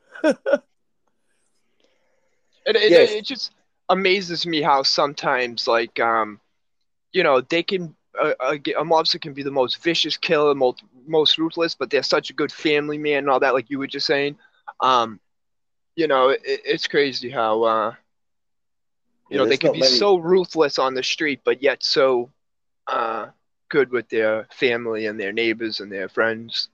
It, it, Yes. it just amazes me how sometimes, like, um, you know, they can a, a, a mobster can be the most vicious killer, most most ruthless, but they're such a good family man and all that, like you were just saying. Um, you know, it, it's crazy how uh, you Yeah, know they can be many- so ruthless on the street, but yet so uh, good with their family and their neighbors and their friends.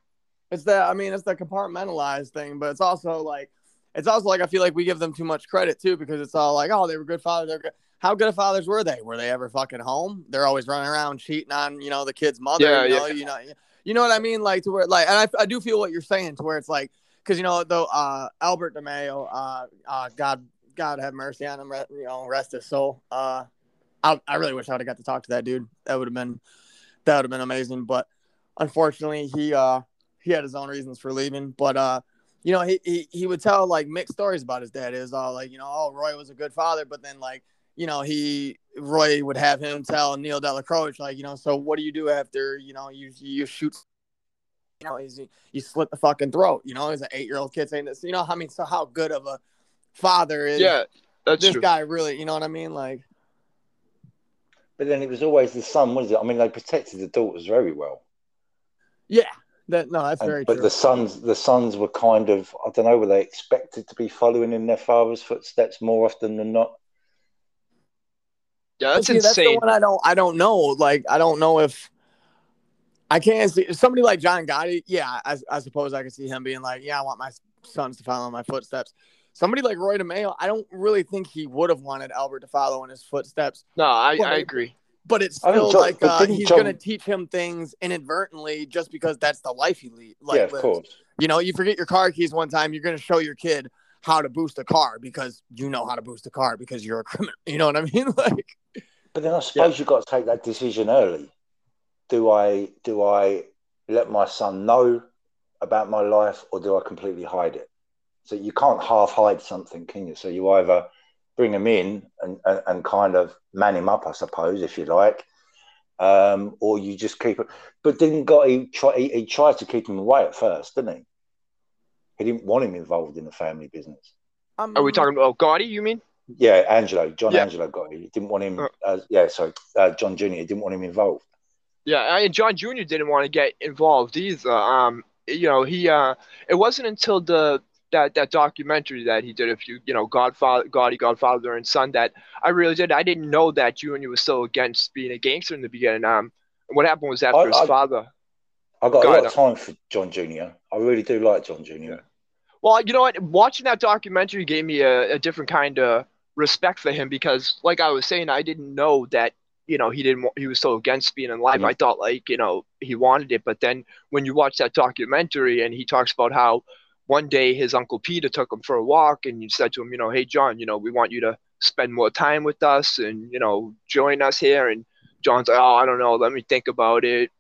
It's that I mean, it's the compartmentalized thing, but it's also like it's also like I feel like we give them too much credit too because it's all like, oh, they were good fathers. They're good. How good of fathers were they? Were they ever fucking home? They're always running around cheating on you know the kid's mother. Yeah, you know, yeah. you know, you know what I mean? Like to where like, and I, I do feel what you're saying to where it's like because you know though uh, Albert DeMeo, uh, uh, God God have mercy on him, you know, rest his soul. Uh, I, I really wish I would have got to talk to that dude. That would have been that would have been amazing. But unfortunately, he uh he had his own reasons for leaving. But uh, you know, he he, he would tell like mixed stories about his dad. Is all like, you know, oh Roy was a good father, but then like, you know, he Roy would have him tell Neil Delacroix, like, you know, so what do you do after, you know, you you shoot you know, he's you slit the fucking throat, you know, he's an eight year old kid saying this, you know, I mean, so how good of a father is Yeah, that's this true. guy really, you know what I mean? Like But then it was always the son, was it? I mean, they protected the daughters very well. Yeah. That no, that's And- very true but true. the sons, the sons were kind of, I don't know, were they expected to be following in their father's footsteps more often than not? Yeah, that's See, That's the one I don't I don't know. Like I don't know if I can't see somebody like John Gotti. Yeah, I, I suppose I could see him being like, yeah, I want my sons to follow in my footsteps. Somebody like Roy DeMeo, I don't really think he would have wanted Albert to follow in his footsteps. No, I, Well, I agree. But it's still John- like uh, he's John- going to teach him things inadvertently just because that's the life he lead. Like, yeah, of lives. course. You know, you forget your car keys one time, you're going to show your kid how to boost a car because you know how to boost a car because you're a criminal. You know what I mean? Like, But then I suppose you've got to take that decision early. Do I do I let my son know about my life or do I completely hide it? So you can't half hide something, can you? So you either bring him in and, and, and kind of man him up, I suppose, if you like, um, or you just keep it. But didn't got he try he, he tried to keep him away at first, didn't he? He didn't want him involved in the family business. um, Are we talking about Gotti? You mean? Yeah, Angelo, John Yeah. Angelo Gotti. He didn't want him. Uh. Uh, yeah, sorry, uh, John Junior. He didn't want him involved. Yeah, and John Jr. didn't want to get involved either. Um, you know, he uh, it wasn't until the that that documentary that he did a few, you know, Godfather, Gotti, Godfather and Son that I really did. I didn't know that Jr. was still against being a gangster in the beginning. Um, what happened was after I- his I- father. I got Go a lot of time for John Jr. I really do like John Jr. Yeah. Well, you know what? Watching that documentary gave me a, a different kind of respect for him because, like I was saying, I didn't know that you know he didn't he was so against being alive. Mm. I thought like you know he wanted it, but then when you watch that documentary and he talks about how one day his uncle Peter took him for a walk and you said to him, you know, hey John, you know, we want you to spend more time with us and you know join us here, and John's like, oh, I don't know, let me think about it.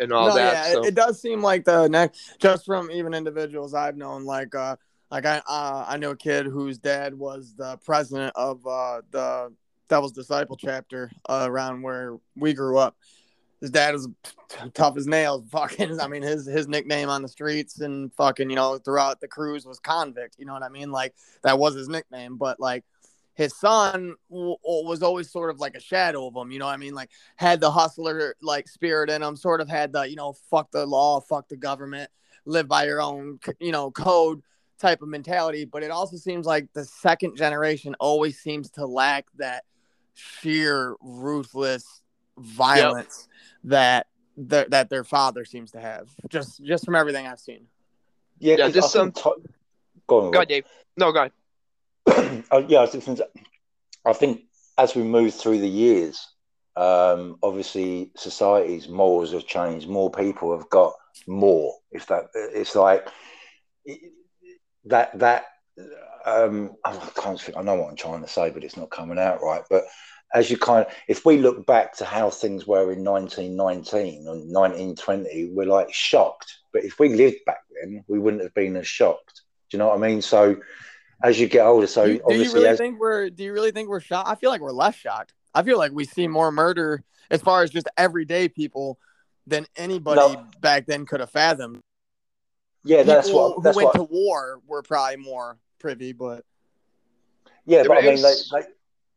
And all no, that. yeah, so it, it does seem like the next, just from even individuals I've known, like, uh, like I, uh, I knew a kid whose dad was the president of uh, the Devil's Disciple chapter uh, around where we grew up. His dad was tough as nails. Fucking, I mean, his his nickname on the streets and fucking, you know, throughout the cruise was convict. You know what I mean? Like that was his nickname. But like his son w- w- was always sort of like a shadow of him. You know what I mean? Like had the hustler like spirit in him. Sort of had the you know fuck the law, fuck the government, live by your own you know code type of mentality. But it also seems like the second generation always seems to lack that sheer ruthless violence that their, that their father seems to have. Just just from everything I've seen. Yeah, Yeah, 'cause this, I think Ti- go on. go Rob. ahead, Dave. No, go ahead. Oh, yeah, I, think as we move through the years, um, obviously society's morals have changed. More people have got more. If that, it's like that. That um, I can't. Think, I know what I'm trying to say, but it's not coming out right. But as you kind of, if we look back to how things were in 1919 or 1920, we're like shocked. But if we lived back then, we wouldn't have been as shocked. Do you know what I mean? So as you get older, so do, you- do you really as, think we're do you really think we're shocked? I feel like we're less shocked. I feel like we see more murder as far as just everyday people than anybody No. back then could have fathomed. yeah, that's people what that's who went what. to war were probably more privy, but Yeah, Yeah, but but I mean, like, was- like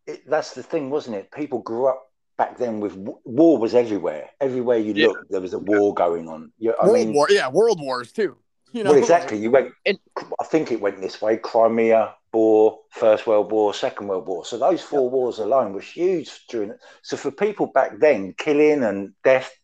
it, that's the thing, wasn't it? People grew up back then with war was everywhere. Everywhere you Yeah. look, there was a war going on. Yeah, I world mean, war, yeah, world wars too. You know, well, exactly. You went. And- I think it went this way: Crimea, War, First World War, Second World War. So those four wars alone was huge during it. So for people back then, killing and death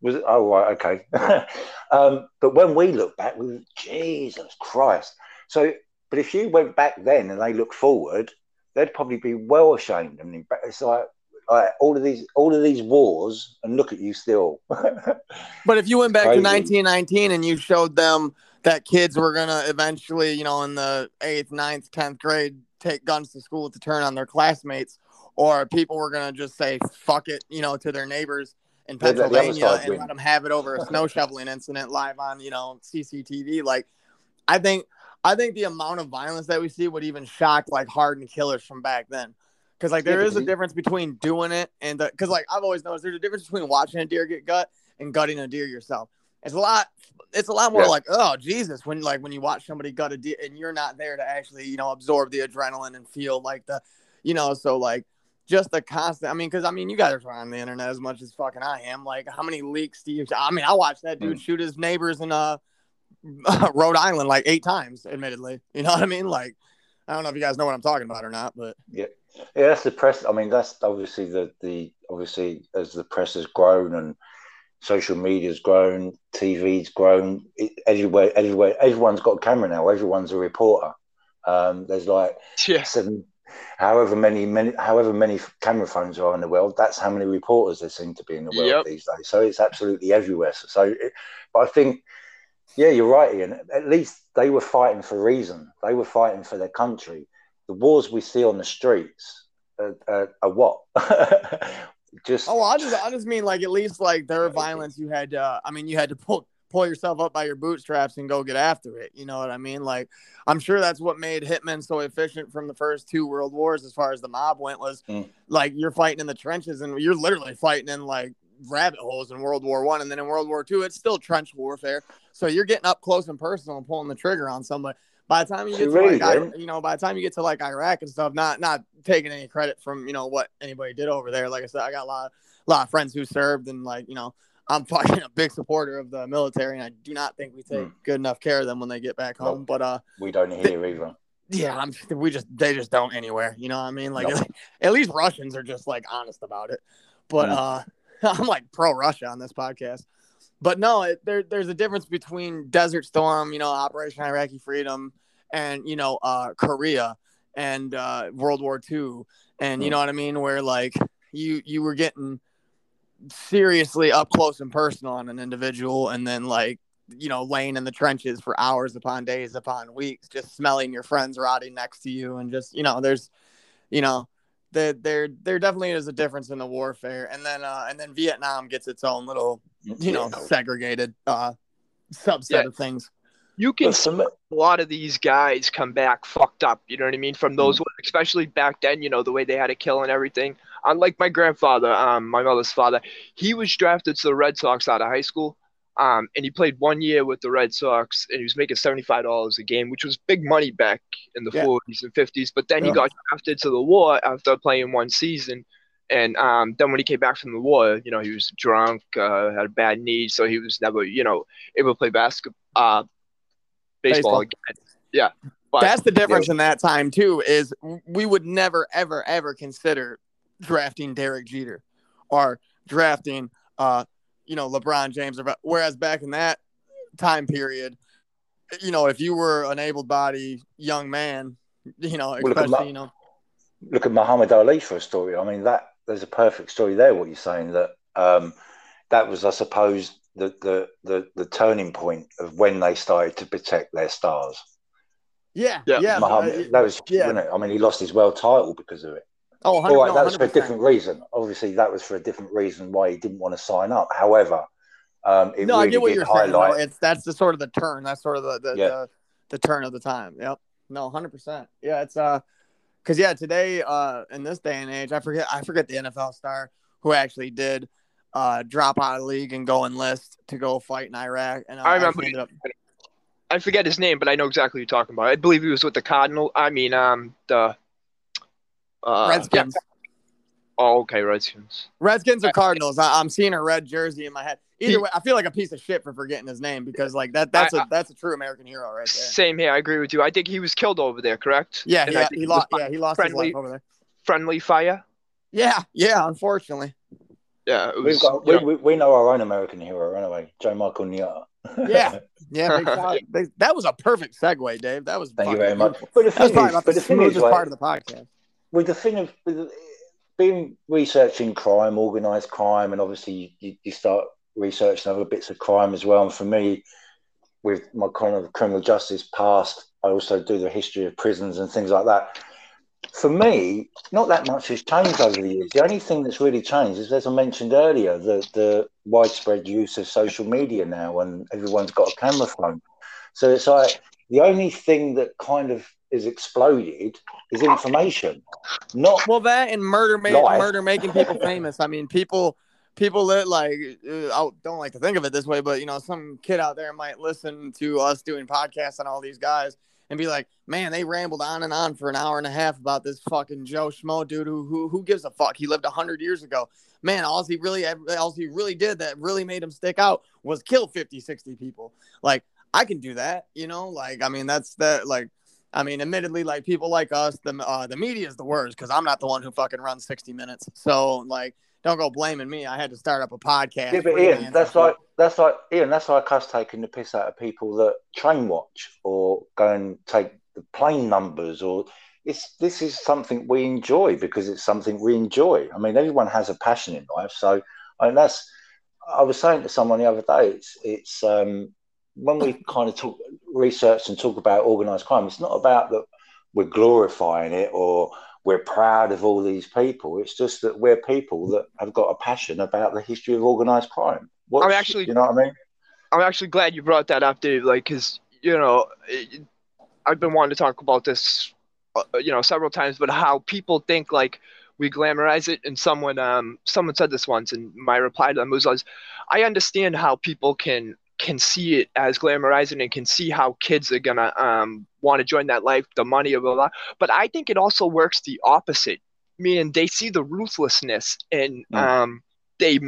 was oh right, okay. um, but when we look back, we Jesus Christ. So, but if you went back then and they look forward, they'd probably be well ashamed. I mean, it's like. Like all of these, all of these wars, and look at you still. But if you went back to 1919 and you showed them that kids were gonna eventually, you know, in the eighth, ninth, tenth grade, take guns to school to turn on their classmates, or people were gonna just say "fuck it," you know, to their neighbors in They'd let the other Pennsylvania and let them have it over a snow shoveling incident live on, you know, CCTV. Like, I think, I think the amount of violence that we see would even shock like hardened killers from back then. Because like there is a difference between doing it and the, because like I've always noticed there's a difference between watching a deer get gut and gutting a deer yourself. It's a lot. It's a lot more Yeah. like oh Jesus when like when you watch somebody gut a deer and you're not there to actually you know absorb the adrenaline and feel like the you know so like just the constant. I mean because I mean you guys are on the internet as much as fucking I am. Like how many leaks do you? I mean I watched that dude Mm. shoot his neighbors in uh Rhode Island like eight times. Admittedly, you know what I mean. Like I don't know if you guys know what I'm talking about or not, but Yeah, that's the press. I mean, that's obviously the the obviously as the press has grown and social media's grown, TV's grown. It, everywhere, everywhere, everyone's got a camera now. Everyone's a reporter. Um, there's like Yeah. seven, however many, many, however many camera phones are in the world. That's how many reporters there seem to be in the world Yep. these days. So it's absolutely everywhere. So, so it, but I think, yeah, you're right, Ian. At least they were fighting for reason. They were fighting for their country. The wars we see on the streets are, are, are what? Just Oh, I just I just mean like at least like their violence you had to I mean you had to pull pull yourself up by your bootstraps and go get after it. You know what I mean? Like I'm sure that's what made Hitman so efficient from the first two world wars as far as the mob went was Mm. like you're fighting in the trenches and you're literally fighting in like rabbit holes in World War One and then in World War Two it's still trench warfare. So you're getting up close and personal and pulling the trigger on somebody. By the time you get to like, I, you know, by the time you get to like Iraq and stuff, not not taking any credit from you know what anybody did over there. Like I said, I got a lot, a lot of friends who served, and like you know, I'm fucking a big supporter of the military, and I do not think we take Hmm. good enough care of them when they get back home. Nope. But uh, we don't hear either. yeah, I'm we just they just don't anywhere. You know what I mean? Like No. at least Russians are just like honest about it. But Mm. uh I'm like pro Russia on this podcast. But no, it, there there's a difference between Desert Storm, you know, Operation Iraqi Freedom, and you know, uh, Korea and uh, World War II, and you know what I mean, where like you you were getting seriously up close and personal on an individual, and then like you know laying in the trenches for hours upon days upon weeks, just smelling your friends rotting next to you, and just you know, there's you know there there there definitely is a difference in the warfare. And then uh and then vietnam gets its own little you know segregated uh subset Yeah. of things You can But for a lot of these guys come back fucked up. You know what I mean? From those, especially back then, you know, the way they had to kill and everything. Unlike my grandfather, um, my mother's father, he was drafted to the Red Sox out of high school. Um, and he played one year with the Red Sox, and he was making seventy-five dollars a game, which was big money back in the Yeah. forties and fifties. But then he got drafted to the war after playing one season, and um, then when he came back from the war, you know, he was drunk, uh, had a bad knee, so he was never, you know, able to play basketball, uh, baseball, Baseball. again. Yeah, but that's the difference in that time too is we would never ever ever consider drafting derek jeter or drafting uh you know lebron james whereas back in that time period you know if you were an able-bodied young man you know Well, look at especially Ma- you know look at Muhammad Ali for a story. I mean, that there's a perfect story there. What you're saying that um, that was, I suppose, the, the the the turning point of when they started to protect their stars. yeah Yeah. yeah, Muhammad, uh, that was, yeah. wasn't it? I mean, he lost his world title because of it. oh All 100, right, no, that was for a different reason. Obviously, that was for a different reason why he didn't want to sign up. However, um, it no, really I get what you're saying. No, it's that's the sort of the turn. That's sort of the the, Yeah. the, the turn of the time. Yep. No, hundred percent. Yeah, it's uh, because yeah, today uh, in this day and age, I forget I forget the NFL star who actually did uh drop out of the league and go enlist to go fight in Iraq. And uh, I remember up, I forget his name, but I know exactly what you're talking about. I believe he was with the Cardinal. I mean, um, the uh, Redskins. yeah. Oh, okay, Redskins. Redskins or Cardinals? I, I'm seeing a red jersey in my head. Either way, I feel like a piece of shit for forgetting his name because like that that's I- a that's a true American hero right there. Same here. I agree with you. I think he was killed over there. Correct? Yeah, And yeah, think he lost. Yeah, he lost his friendly- life over there. Friendly fire. Yeah, yeah. Unfortunately, Yeah, it was. We've got, you we, know, we, we know our own American hero anyway, Joe Michael Niata. Yeah. yeah. Big shout- big- that was a perfect segue, Dave. That was Thank you very much. But the That thing probably is, but the the thing is, like, part of the podcast. with the thing of with being researching crime, organized crime, and obviously you, you start researching other bits of crime as well. And for me, with my kind of criminal justice past, I also do the history of prisons and things like that. For me, not that much has changed over the years. The only thing that's really changed is, as I mentioned earlier, the, the widespread use of social media now, and everyone's got a camera phone. So it's like the only thing that kind of is exploded is information, not Well, that and murder, ma- murder making people famous. I mean, people, people that like, uh, I don't like to think of it this way, but you know, some kid out there might listen to us doing podcasts and all these guys and be like, man, they rambled on and on for an hour and a half about this fucking Joe Schmo dude who who, who gives a fuck? He lived hundred years ago. Man, all he really, all he really did that really made him stick out was kill 50, 60 people. Like, I can do that, you know. Like, I mean, that's that. Like, I mean, admittedly, like people like us, the uh, the media is the worst because I'm not the one who fucking runs 60 minutes. So like, don't go blaming me. I had to start up a podcast. Yeah, but Ian, that's and like that's like Ian, that's like us taking the piss out of people that train watch or go and take the plane numbers or it's this is something we enjoy because it's something we enjoy. I mean, everyone has a passion in life, so I mean that's. I was saying to someone the other day, it's it's um, when we kind of talk research and talk about organized crime. It's not about that we're glorifying it or we're proud of all these people. It's just that we're people that have got a passion about the history of organized crime. What's, I'm actually- you know what I mean? I'm actually glad you brought that up, Dave. Like, cause you know, it, I've been wanting to talk about this, uh, you know, several times. But how people think like we glamorize it, and someone, um, someone said this once, and my reply to them was, was I understand how people can can see it as glamorizing and can see how kids are gonna um want to join that life, the money, blah, blah blah. But I think it also works the opposite, meaning they see the ruthlessness and Mm. um they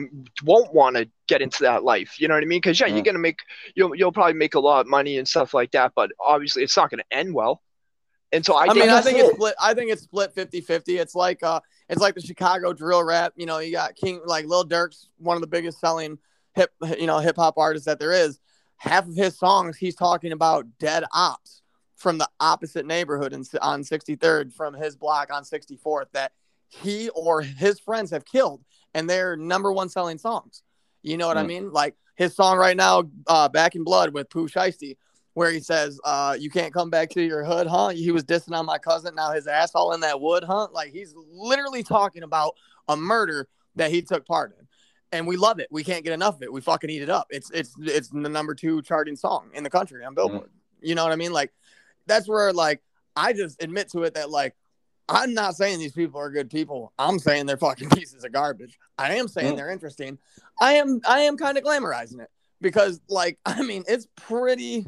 won't want to get into that life. You know what I mean? Because yeah, you're Mm. gonna make you'll you'll probably make a lot of money and stuff like that, but obviously it's not gonna end well. And so I, I, think mean, I think it. it's split. I think it's split 50-50. It's like uh, it's like the Chicago drill rap. You know, you got King like Lil Durk's one of the biggest selling hip you know hip hop artist that there is, half of his songs he's talking about dead ops from the opposite neighborhood in, on 63rd from his block on 64th that he or his friends have killed and they're number one selling songs. You know what mm. I mean? Like his song right now, uh, Back in Blood with Pooh Shiesty, where he says, uh, you can't come back to your hood, huh? He was dissing on my cousin. Now his ass all in that wood, huh? Like he's literally talking about a murder that he took part in. And we love it. We can't get enough of it. We fucking eat it up. It's it's it's the number two charting song in the country on Billboard. Mm. You know what I mean? Like that's where like I just admit to it that like I'm not saying these people are good people. I'm saying they're fucking pieces of garbage. I am saying mm. they're interesting. I am I am kind of glamorizing it because like I mean it's pretty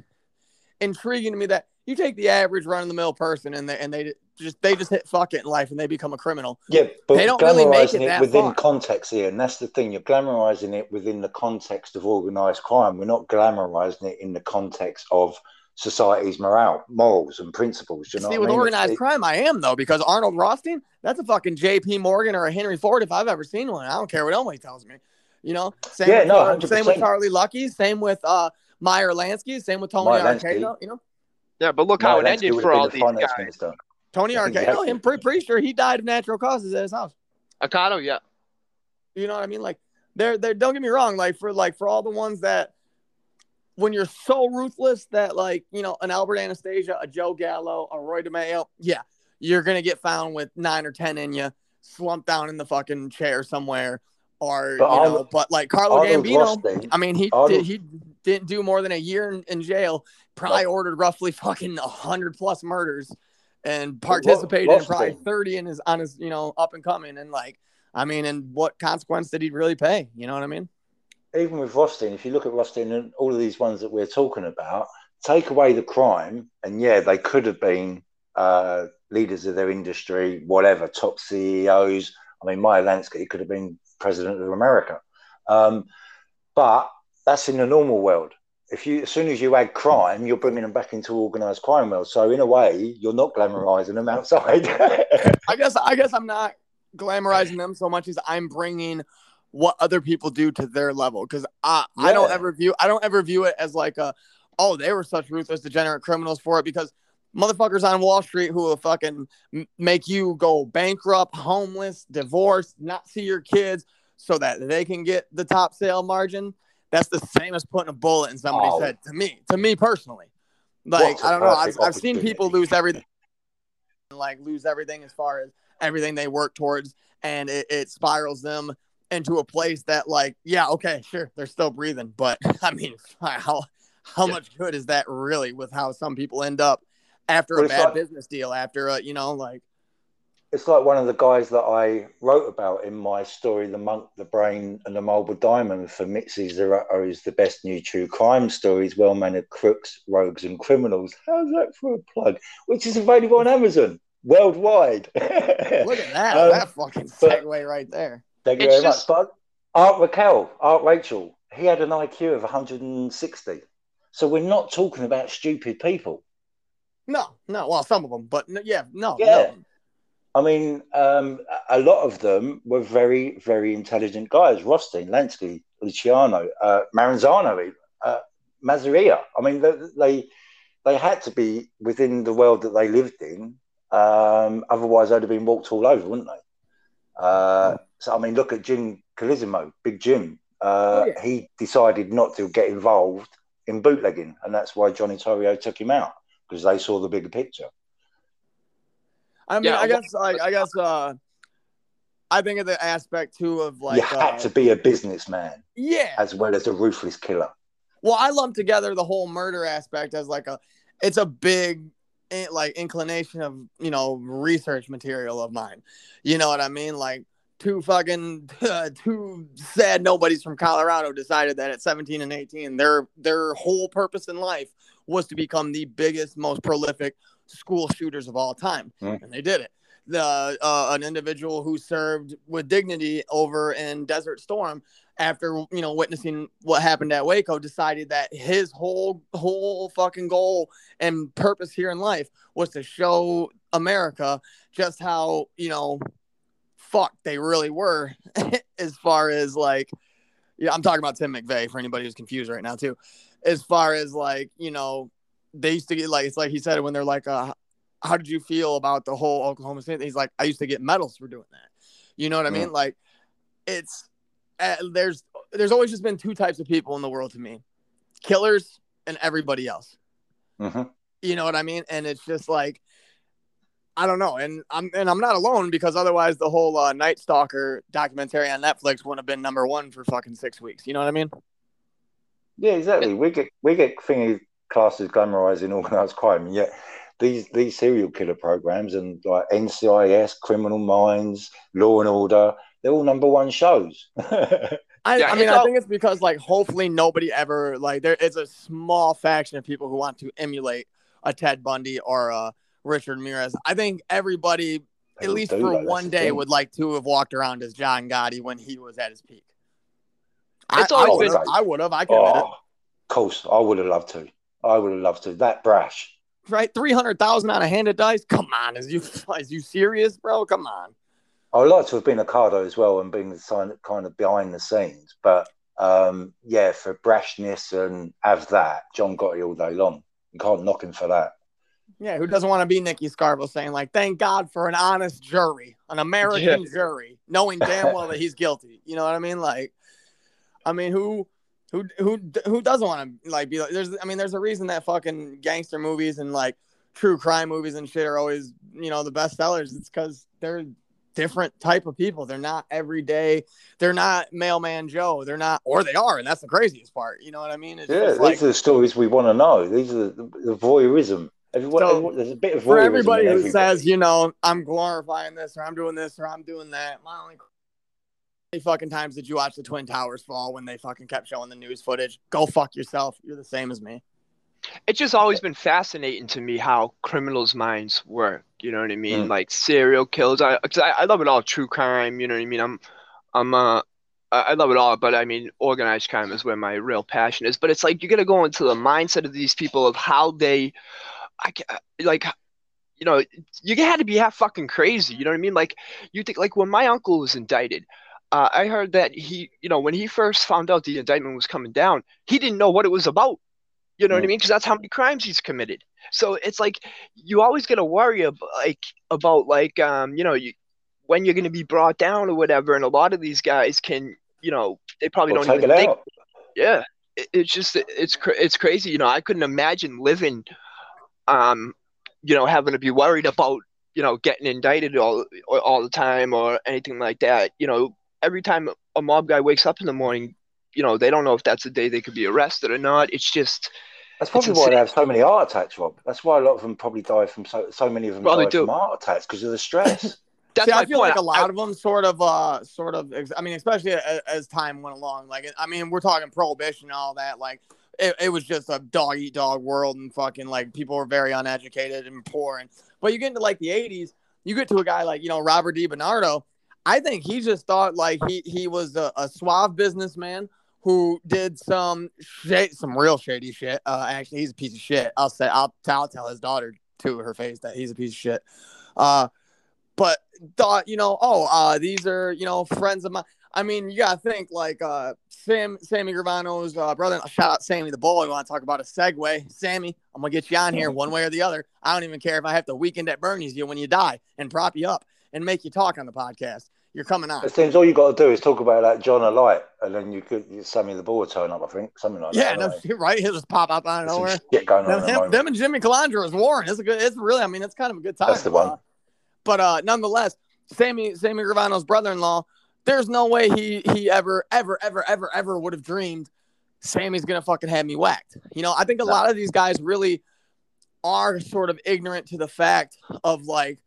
intriguing to me that you take the average run of the mill person and they and they just they just hit fuck it in life and they become a criminal. Yeah, but they don't really make it, it within far. context here, and that's the thing. You're glamorizing it within the context of organized crime. We're not glamorizing it in the context of society's morale, morals, and principles. You know See, with I mean? organized it, crime, I am though because Arnold Rothstein, that's a fucking J.P. Morgan or a Henry Ford if I've ever seen one. I don't care what anybody tells me. You know, same yeah, with, no, uh, same with Charlie Lucky, same with uh Meyer Lansky, same with Tony Accardo. You know. Yeah, but look how it ended for all these guys. Tony Accardo, I'm pretty, pretty sure he died of natural causes at his house. Accardo, yeah. You know what I mean? Like, they're, they're, don't get me wrong. Like, for like, for all the ones that, when you're so ruthless that, like, you know, an Albert Anastasia, a Joe Gallo, a Roy DeMeo, yeah, you're going to get found with nine or 10 in you, slumped down in the fucking chair somewhere. Or, but you know, but like Carlo Gambino, I mean, he did, he didn't do more than a year in, in jail. Probably ordered roughly fucking hundred plus murders and participated in probably 30 in his on his you know up and coming and like i mean and what consequence did he really pay you know what i mean even with Rothstein, if you look at Rothstein and all of these ones that we're talking about, take away the crime, and yeah, they could have been uh, leaders of their industry, whatever, top CEOs. I mean, Meyer Lansky could have been president of America. Um, but that's in the normal world if you as soon as you add crime, you're bringing them back into organised crime world. So in a way, you're not glamorising them outside. I guess I guess I'm not glamorizing them so much as I'm bringing what other people do to their level because I yeah. I don't ever view I don't ever view it as like a oh they were such ruthless degenerate criminals for it because motherfuckers on Wall Street who will fucking make you go bankrupt, homeless, divorced, not see your kids so that they can get the top sale margin that's the same as putting a bullet in somebody's oh. head to me, to me personally. Like, I don't know. I've, I've seen people lose everything, like lose everything as far as everything they work towards, and it, it spirals them into a place that, like, yeah, okay, sure, they're still breathing, but I mean, how how yeah. much good is that really with how some people end up after a bad business deal, after a, you know, like it's like one of the guys that I wrote about in my story, The Monk, the Brain, and the Marble Diamond for Mitzi Szereto is the best new true crime stories, well mannered crooks, rogues, and criminals. How's that for a plug? Which is available on Amazon worldwide. Look at that. um, that fucking segue right there. Thank you very just... much. But Art Raquel, Art Rachel, he had an IQ of 160. So we're not talking about stupid people. No, no. Well, some of them, but yeah, no. Yeah. No. I mean, um, a lot of them were very, very intelligent guys. Rothstein, Lansky, Luciano, uh, Maranzano, uh, Masseria. I mean, they, they, they had to be within the world that they lived in. Um, otherwise, they'd have been walked all over, wouldn't they? Uh, so, I mean, look at Jim Colosimo, Big Jim. Uh, oh, yeah. He decided not to get involved in bootlegging, and that's why Johnny Torrio took him out because they saw the bigger picture. I mean, yeah, I guess like I guess uh I think of the aspect too of like you had uh, to be a businessman, yeah, as well as a ruthless killer. Well, I lump together the whole murder aspect as like a it's a big eh, like inclination of you know research material of mine. You know what I mean? Like two fucking uh, two sad nobodies from Colorado decided that at 17 and 18 their their whole purpose in life was to become the biggest most prolific school shooters of all time, mm. and they did it. The uh, an individual who served with dignity over in Desert Storm after you know witnessing what happened at Waco decided that his whole whole fucking goal and purpose here in life was to show America just how you know fuck they really were as far as like yeah, I'm talking about Tim McVeigh for anybody who's confused right now too. As far as like you know, they used to get like it's like he said when they're like, uh, "How did you feel about the whole Oklahoma City?" He's like, "I used to get medals for doing that." You know what I mean? Like, it's uh, there's there's always just been two types of people in the world to me: killers and everybody else. Mm-hmm. You know what I mean? And it's just like I don't know, and I'm and I'm not alone because otherwise the whole uh, Night Stalker documentary on Netflix wouldn't have been number one for fucking six weeks. You know what I mean? Yeah, exactly. We get we get thingy classes glamorizing organized crime, and yet these these serial killer programs and like NCIS, Criminal Minds, Law and Order, they're all number one shows. I, yeah, I mean, I think it's because like hopefully nobody ever like there is a small faction of people who want to emulate a Ted Bundy or a Richard Ramirez. I think everybody, at least for that. one day, would like to have walked around as John Gotti when he was at his peak. It's I, always. I would have. I could oh, Of course, I would have loved to. I would have loved to. That brash. Right, three hundred thousand on a handed dice. Come on, is you is you serious, bro? Come on. I would like to have been Accardo as well and been the sign kind of behind the scenes, but um, yeah, for brashness and have that, John Gotti all day long. You can't knock him for that. Yeah, who doesn't want to be Nicky Scarfo saying like, "Thank God for an honest jury, an American yeah. jury, knowing damn well that he's guilty." You know what I mean? Like, I mean, who, who, who, who doesn't want to like be like? There's, I mean, there's a reason that fucking gangster movies and like true crime movies and shit are always, you know, the best sellers. It's because they're different type of people. They're not everyday. They're not mailman Joe. They're not, or they are, and that's the craziest part. You know what I mean? It's yeah, these like, are the stories we want to know. These are the, the voyeurism. Everyone, so, everyone, there's a bit of for everybody who says, you know, I'm glorifying this or I'm doing this or I'm doing that. My only many fucking times did you watch the Twin Towers fall when they fucking kept showing the news footage? Go fuck yourself. You're the same as me. It's just always been fascinating to me how criminals' minds work. You know what I mean? Mm. Like serial killers. I, I, I love it all. True crime. You know what I mean? I'm, I'm, uh, I love it all, but I mean, organized crime is where my real passion is. But it's like you got to go into the mindset of these people of how they I like you know, you had to be half fucking crazy. You know what I mean? Like, you think, like, when my uncle was indicted, uh, I heard that he, you know, when he first found out the indictment was coming down, he didn't know what it was about. You know mm. what I mm. mean? Because that's how many crimes he's committed. So it's like you always got to worry about, like, about like, um, you know, you, when you're going to be brought down or whatever. And a lot of these guys can, you know, they probably don't even think. Out. Yeah, it, it's just it's it's crazy. You know, I couldn't imagine living um, you know, having to be worried about, you know, getting indicted all all the time or anything like that. You know, every time a mob guy wakes up in the morning, you know, they don't know if that's the day they could be arrested or not. It's just that's probably why they have so many heart attacks, Rob. That's why a lot of them probably die from so so many of them well, die from heart attacks because of the stress. That's See, I feel point. like a lot I, of them sort of, uh, sort of. I mean, especially as, as, time went along. Like, I mean, we're talking prohibition and all that. Like, it, it was just a dog eat dog world and fucking like people were very uneducated and poor and but you get into like the 80s you get to a guy like you know robert DiBernardo i think he just thought like he he was a, a suave businessman who did some shit some real shady shit uh actually he's a piece of shit i'll say i'll, I'll tell his daughter to her face that he's a piece of shit uh but thought you know oh uh these are you know friends of mine I mean, you gotta think like uh, Sam, Sammy Gravano's uh, brother. Shout out Sammy the Bull. We want to talk about a segue. Sammy, I'm gonna get you on here one way or the other. I don't even care if I have to weekend at Bernie's you when you die and prop you up and make you talk on the podcast. You're coming on. It seems all you got to do is talk about like John Alite, and then you could Sammy the Ball turn up. I think something like yeah, that. Yeah, no, right. He'll just pop up out of nowhere. Get going them, on. Him, them and Jimmy Calandra is Warren. It's a good. It's really. I mean, it's kind of a good time. That's the one. Uh, but uh, nonetheless, Sammy Sammy Gravano's brother-in-law there's no way he he ever ever ever ever ever would have dreamed Sammy's gonna fucking have me whacked. You know, I think a lot of these guys really are sort of ignorant to the fact of like,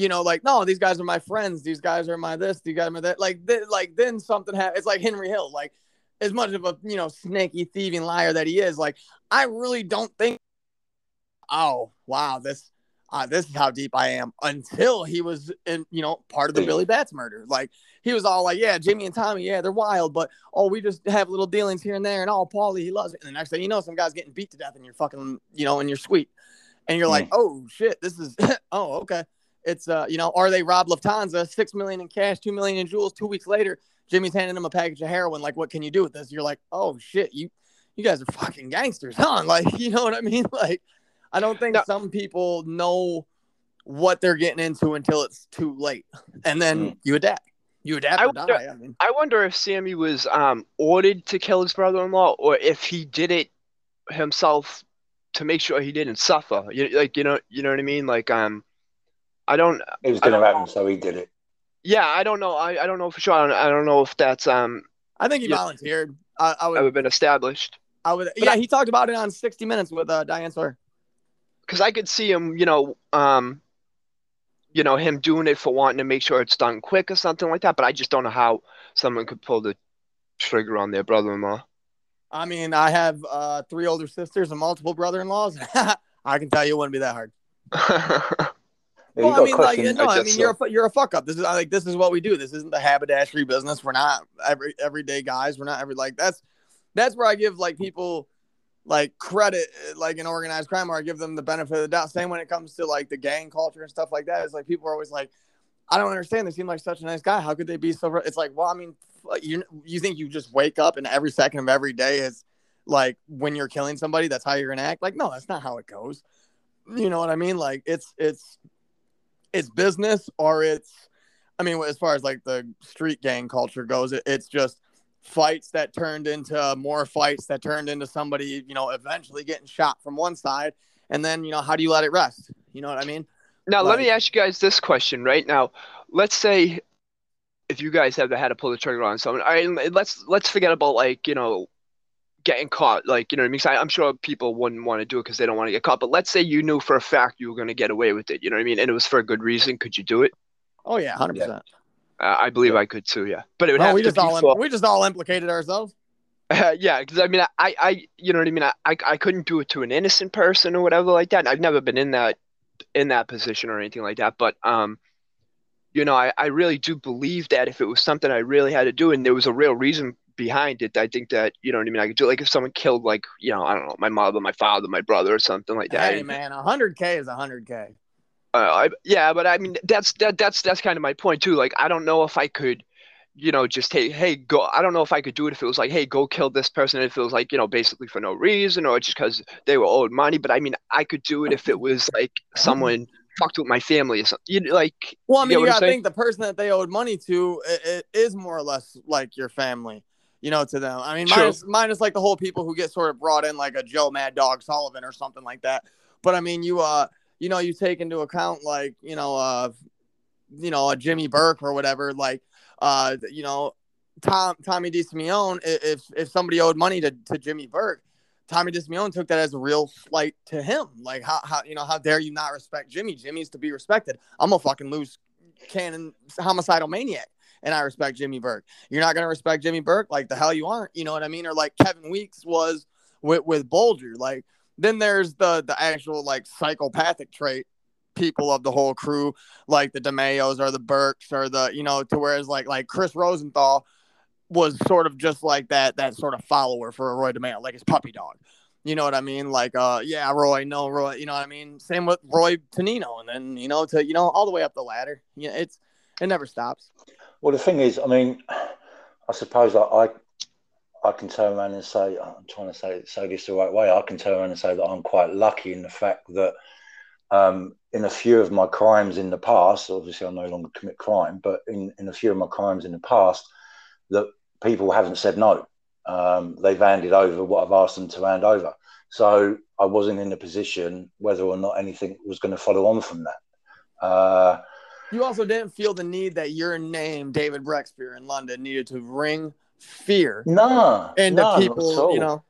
you know, like no, these guys are my friends. These guys are my this. These guys are my that. Like, th- like then something happens. It's like Henry Hill. Like, as much of a you know snaky thieving liar that he is, like I really don't think. Oh wow, this uh, this is how deep I am until he was in, you know, part of the Billy Batts murder. Like he was all like, yeah, Jimmy and Tommy, yeah, they're wild, but oh, we just have little dealings here and there. And oh, Paulie, he loves it. And the next thing you know, some guy's getting beat to death in your fucking, you know, in your suite. And you're like, oh shit, this is, oh, okay. It's, uh, you know, are they Rob Lufthansa, six million in cash, two million in jewels, two weeks later, Jimmy's handing him a package of heroin. Like, what can you do with this? You're like, oh shit, you you guys are fucking gangsters, huh? Like, you know what I mean? Like, I don't think No. some people know what they're getting into until it's too late, and then you adapt. You adapt I wonder- die. I mean, I wonder if Sammy was um ordered to kill his brother-in-law or if he did it himself to make sure he didn't suffer. You like you know you know what I mean? Like um I don't It was going to happen, so he did it. yeah, I don't know. I, I don't know for sure. I don't, I don't know if that's um I think he Yeah. volunteered. I, I would. have been established. I would. But Yeah, I- he talked about it on 60 Minutes with uh, Diane Sawyer. Because I could see him, you know, um you know, him doing it for wanting to make sure it's done quick or something like that, but I just don't know how someone could pull the trigger on their brother-in-law. I mean, I have uh, three older sisters and multiple brother-in-laws. I can tell you it wouldn't be that hard. Yeah, well, I mean, like, no, I I mean, so. you're a you're a fuck up. This is like this is what we do. This isn't the haberdashery business. We're not every everyday guys. We're not every like that's that's where I give like people like credit, like in organized crime, where I give them the benefit of the doubt. Same when it comes to like the gang culture and stuff like that. It's like people are always like, I don't understand. They seem like such a nice guy. How could they be so? It's like, well, I mean, you you think you just wake up and every second of every day is like when you're killing somebody, that's how you're gonna act. Like, no, that's not how it goes. You know what I mean? Like, it's it's it's business or it's I mean, as far as like the street gang culture goes, it, it's just fights that turned into more fights that turned into somebody, you know, eventually getting shot from one side. And then, you know, how do you let it rest? You know what I mean? Now, let me ask you guys this question right now. Let's say if you guys have had to pull the trigger on someone, all right, let's let's forget about like, you know, getting caught. Like, you know what I mean? 'Cause I, I'm sure people wouldn't want to do it because they don't want to get caught. But let's say you knew for a fact you were going to get away with it. You know what I mean? And it was for a good reason. Could you do it? Oh yeah, hundred percent. Uh, I believe I could too. Yeah, but it would No, have we to just be all for, we just all implicated ourselves. yeah, because I mean, I, I, you know what I mean. I, I, I couldn't do it to an innocent person or whatever like that. I've never been in that, in that position or anything like that. But um, you know, I, I really do believe that if it was something I really had to do and there was a real reason behind it, I think that you know what I mean. I could do like if someone killed like you know I don't know my mother, my father, my brother, or something like that. Hey man, hundred K is hundred K. Uh, yeah, but I mean that's that that's that's kind of my point too. Like I don't know if I could, you know, just hey hey go. I don't know if I could do it if it was like hey go kill this person. If it was like you know basically for no reason or just because they were owed money. But I mean I could do it if it was like someone fucked with my family or something. You know, like Well, I mean, you gotta think the person that they owed money to it, it is more or less like your family, you know, to them. I mean, True. minus, minus like the whole people who get sort of brought in like a Joe Mad Dog Sullivan or something like that. But I mean, you uh, you know, you take into account like you know, uh, you know, a Jimmy Burke or whatever, like uh, you know, Tom Tommy DeSimone. i- If if somebody owed money to to Jimmy Burke. Tommy DeSimone took that as a real slight to him. Like how, how you know how dare you not respect Jimmy? Jimmy's to be respected. I'm a fucking loose cannon homicidal maniac, and I respect Jimmy Burke. You're not gonna respect Jimmy Burke, like the hell you aren't. You know what I mean? Or like Kevin Weeks was with with Bulger. Like then there's the the actual like psychopathic trait people of the whole crew, like the DeMeos or the Burkes or the you know to whereas like like Chris Rosenthal was sort of just like that that sort of follower for Roy DeMeo, like his puppy dog. You know what I mean? Like, uh, yeah, Roy, no, Roy. You know what I mean? Same with Roy Tonino, and then you know to you know all the way up the ladder. Yeah, it's it never stops. Well, the thing is, I mean, I suppose I, I, I can turn around and say, I'm trying to say say this the right way. I can turn around and say that I'm quite lucky in the fact that um, in a few of my crimes in the past, obviously I no longer commit crime, but in, in a few of my crimes in the past, that people haven't said no. Um, they've handed over what I've asked them to hand over. So I wasn't in a position whether or not anything was going to follow on from that. Uh, You also didn't feel the need that your name, David Brexpear in London, needed to ring fear no, into no, people. all. You know,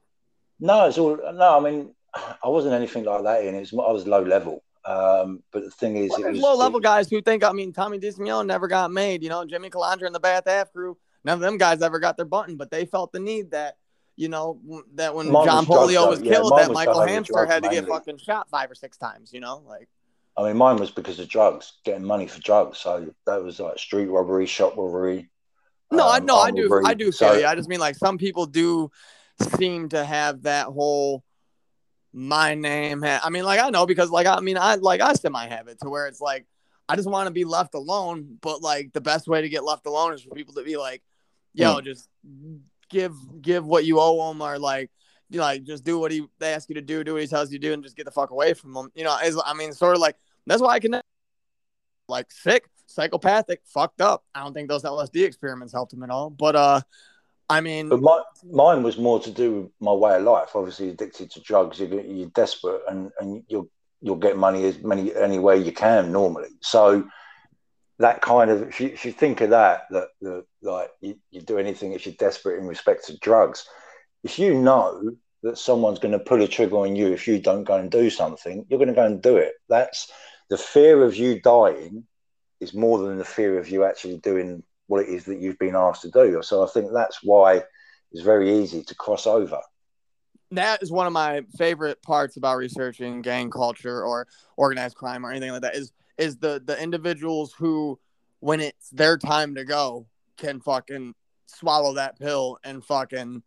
No, it's all no. I mean, I wasn't anything like that. In it's I was low level. Um, but the thing is, well, it there's was low level it- guys who think. I mean, Tommy DeSimone never got made. You know, Jimmy Calandra and the Bath Half crew. None of them guys ever got their button, but they felt the need that. You know that when John was Polio though. was killed, mine that was Michael Hamster had to get fucking shot five or six times. You know, like I mean, mine was because of drugs, getting money for drugs. So that was like street robbery, shop robbery. No, I um, no, I do, robbery. I do feel So- you. I just mean like some people do seem to have that whole my name. Ha- I mean, like I know because like I mean I like I semi have it to where it's like I just want to be left alone, but like the best way to get left alone is for people to be like, yo, Mm. just give give what you owe them or like, you know, like just do what he they ask you to do, do what he tells you to do, and just get the fuck away from him. You know, is I mean, sort of like that's why I can like sick, psychopathic, fucked up. I don't think those LSD experiments helped him at all, but uh, I mean, But my, mine was more to do with my way of life. Obviously, addicted to drugs, you're, you're desperate, and, and you'll you'll get money as many any way you can normally. So that kind of if you, if you think of that, that that like you, you do anything if you're desperate in respect to drugs. If you know that someone's going to pull a trigger on you if you don't go and do something, you're going to go and do it. That's the fear of you dying is more than the fear of you actually doing what it is that you've been asked to do. So I think that's why it's very easy to cross over. that is one of my favorite parts about researching gang culture or organized crime or anything like that is is the the individuals who when it's their time to go can fucking swallow that pill and fucking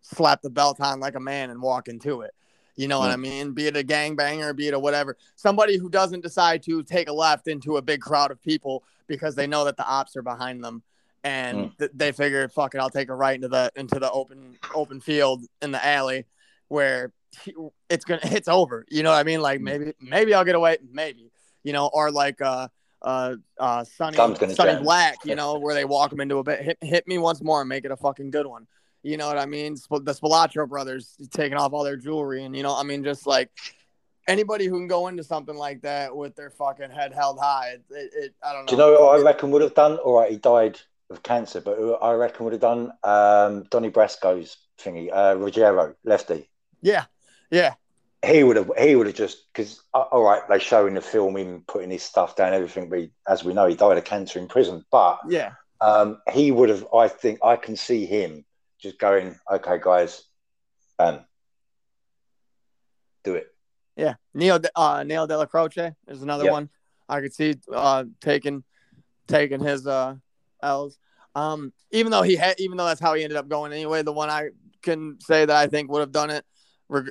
slap the belt on like a man and walk into it. You know what I mean? Be it a gangbanger, be it a whatever. Somebody who doesn't decide to take a left into a big crowd of people because they know that the ops are behind them and th- they figure, fuck it, I'll take a right into the into the open open field in the alley where it's gonna it's over. You know what I mean? Like Mm. maybe maybe I'll get away, maybe you know, or like uh uh uh Sonny Thumb's gonna Sonny jam. Black, you know, where they walk him into a bit, hit, hit me once more and make it a fucking good one. You know what I mean? The Spilotro brothers taking off all their jewelry, and you know, I mean, just like anybody who can go into something like that with their fucking head held high, it, it, it I don't know. Do you know what I reckon would have done? All right, he died of cancer, but I reckon would have done um, Donny Brasco's thingy, uh, Ruggiero, lefty. Yeah, yeah, He would have. He would have just because. Uh, all right, they show in the film him putting his stuff down, everything. But he, as we know, he died of cancer in prison. But yeah. um, he would have. I think I can see him just going, "Okay, guys, um, do it." Yeah, Neil De- uh, Neil Dellacroce is another one. I could see uh, taking taking his uh, L's. Um, even though he had, even though that's how he ended up going anyway. The one I can say that I think would have done it,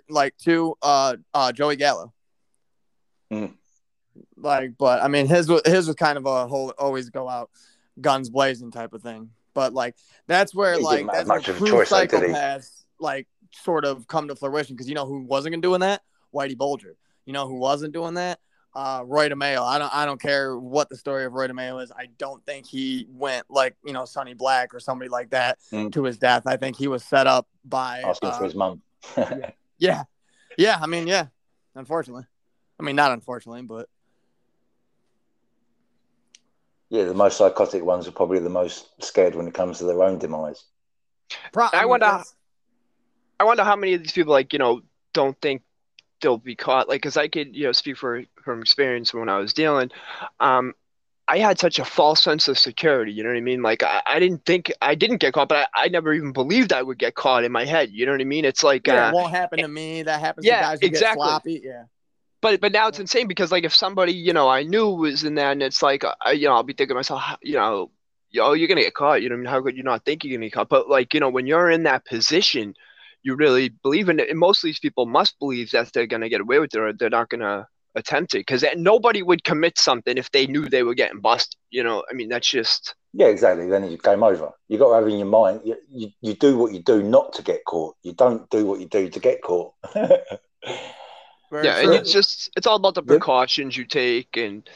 like two, uh, uh, Joey Gallo. Mm. Like, but I mean, his his was kind of a whole always go out, guns blazing type of thing. But like, that's where He like that's where of a choice, psychopaths like sort of come to fruition because you know who wasn't gonna doing that? Whitey Bulger. You know who wasn't doing that? Uh, Roy DeMeo. I don't. I don't care what the story of Roy DeMeo is. I don't think he went like you know Sonny Black or somebody like that Mm. to his death. I think he was set up by. Asking uh, for his mum. yeah, yeah. I mean, yeah. Unfortunately, I mean not unfortunately, but yeah, the most psychotic ones are probably the most scared when it comes to their own demise. pro- I wonder- that's- I wonder how many of these people like you know don't think they'll be caught. Like, because I could you know speak for from experience when I was dealing. Um, I had such a false sense of security. You know what I mean? Like, I, I didn't think I didn't get caught, but I, I never even believed I would get caught in my head. You know what I mean? It's like, Yeah, uh, it won't happen to me. That happens yeah, to guys who exactly. get sloppy. Yeah. But but now it's insane because like if somebody you know I knew was in that, and it's like I, you know I'll be thinking to myself, you know, yo, you're gonna get caught. You know, I mean, how could you not think you're gonna get caught? But like you know, when you're in that position, you really believe in it. And most of these people must believe that they're gonna get away with it, or they're not gonna attempt it, because nobody would commit something if they knew they were getting busted. You know, I mean, that's just Yeah, exactly. Then you game over. You got to have in your mind. You, you, you do what you do not to get caught. You don't do what you do to get caught. Very yeah, true. and it's just it's all about the precautions you take and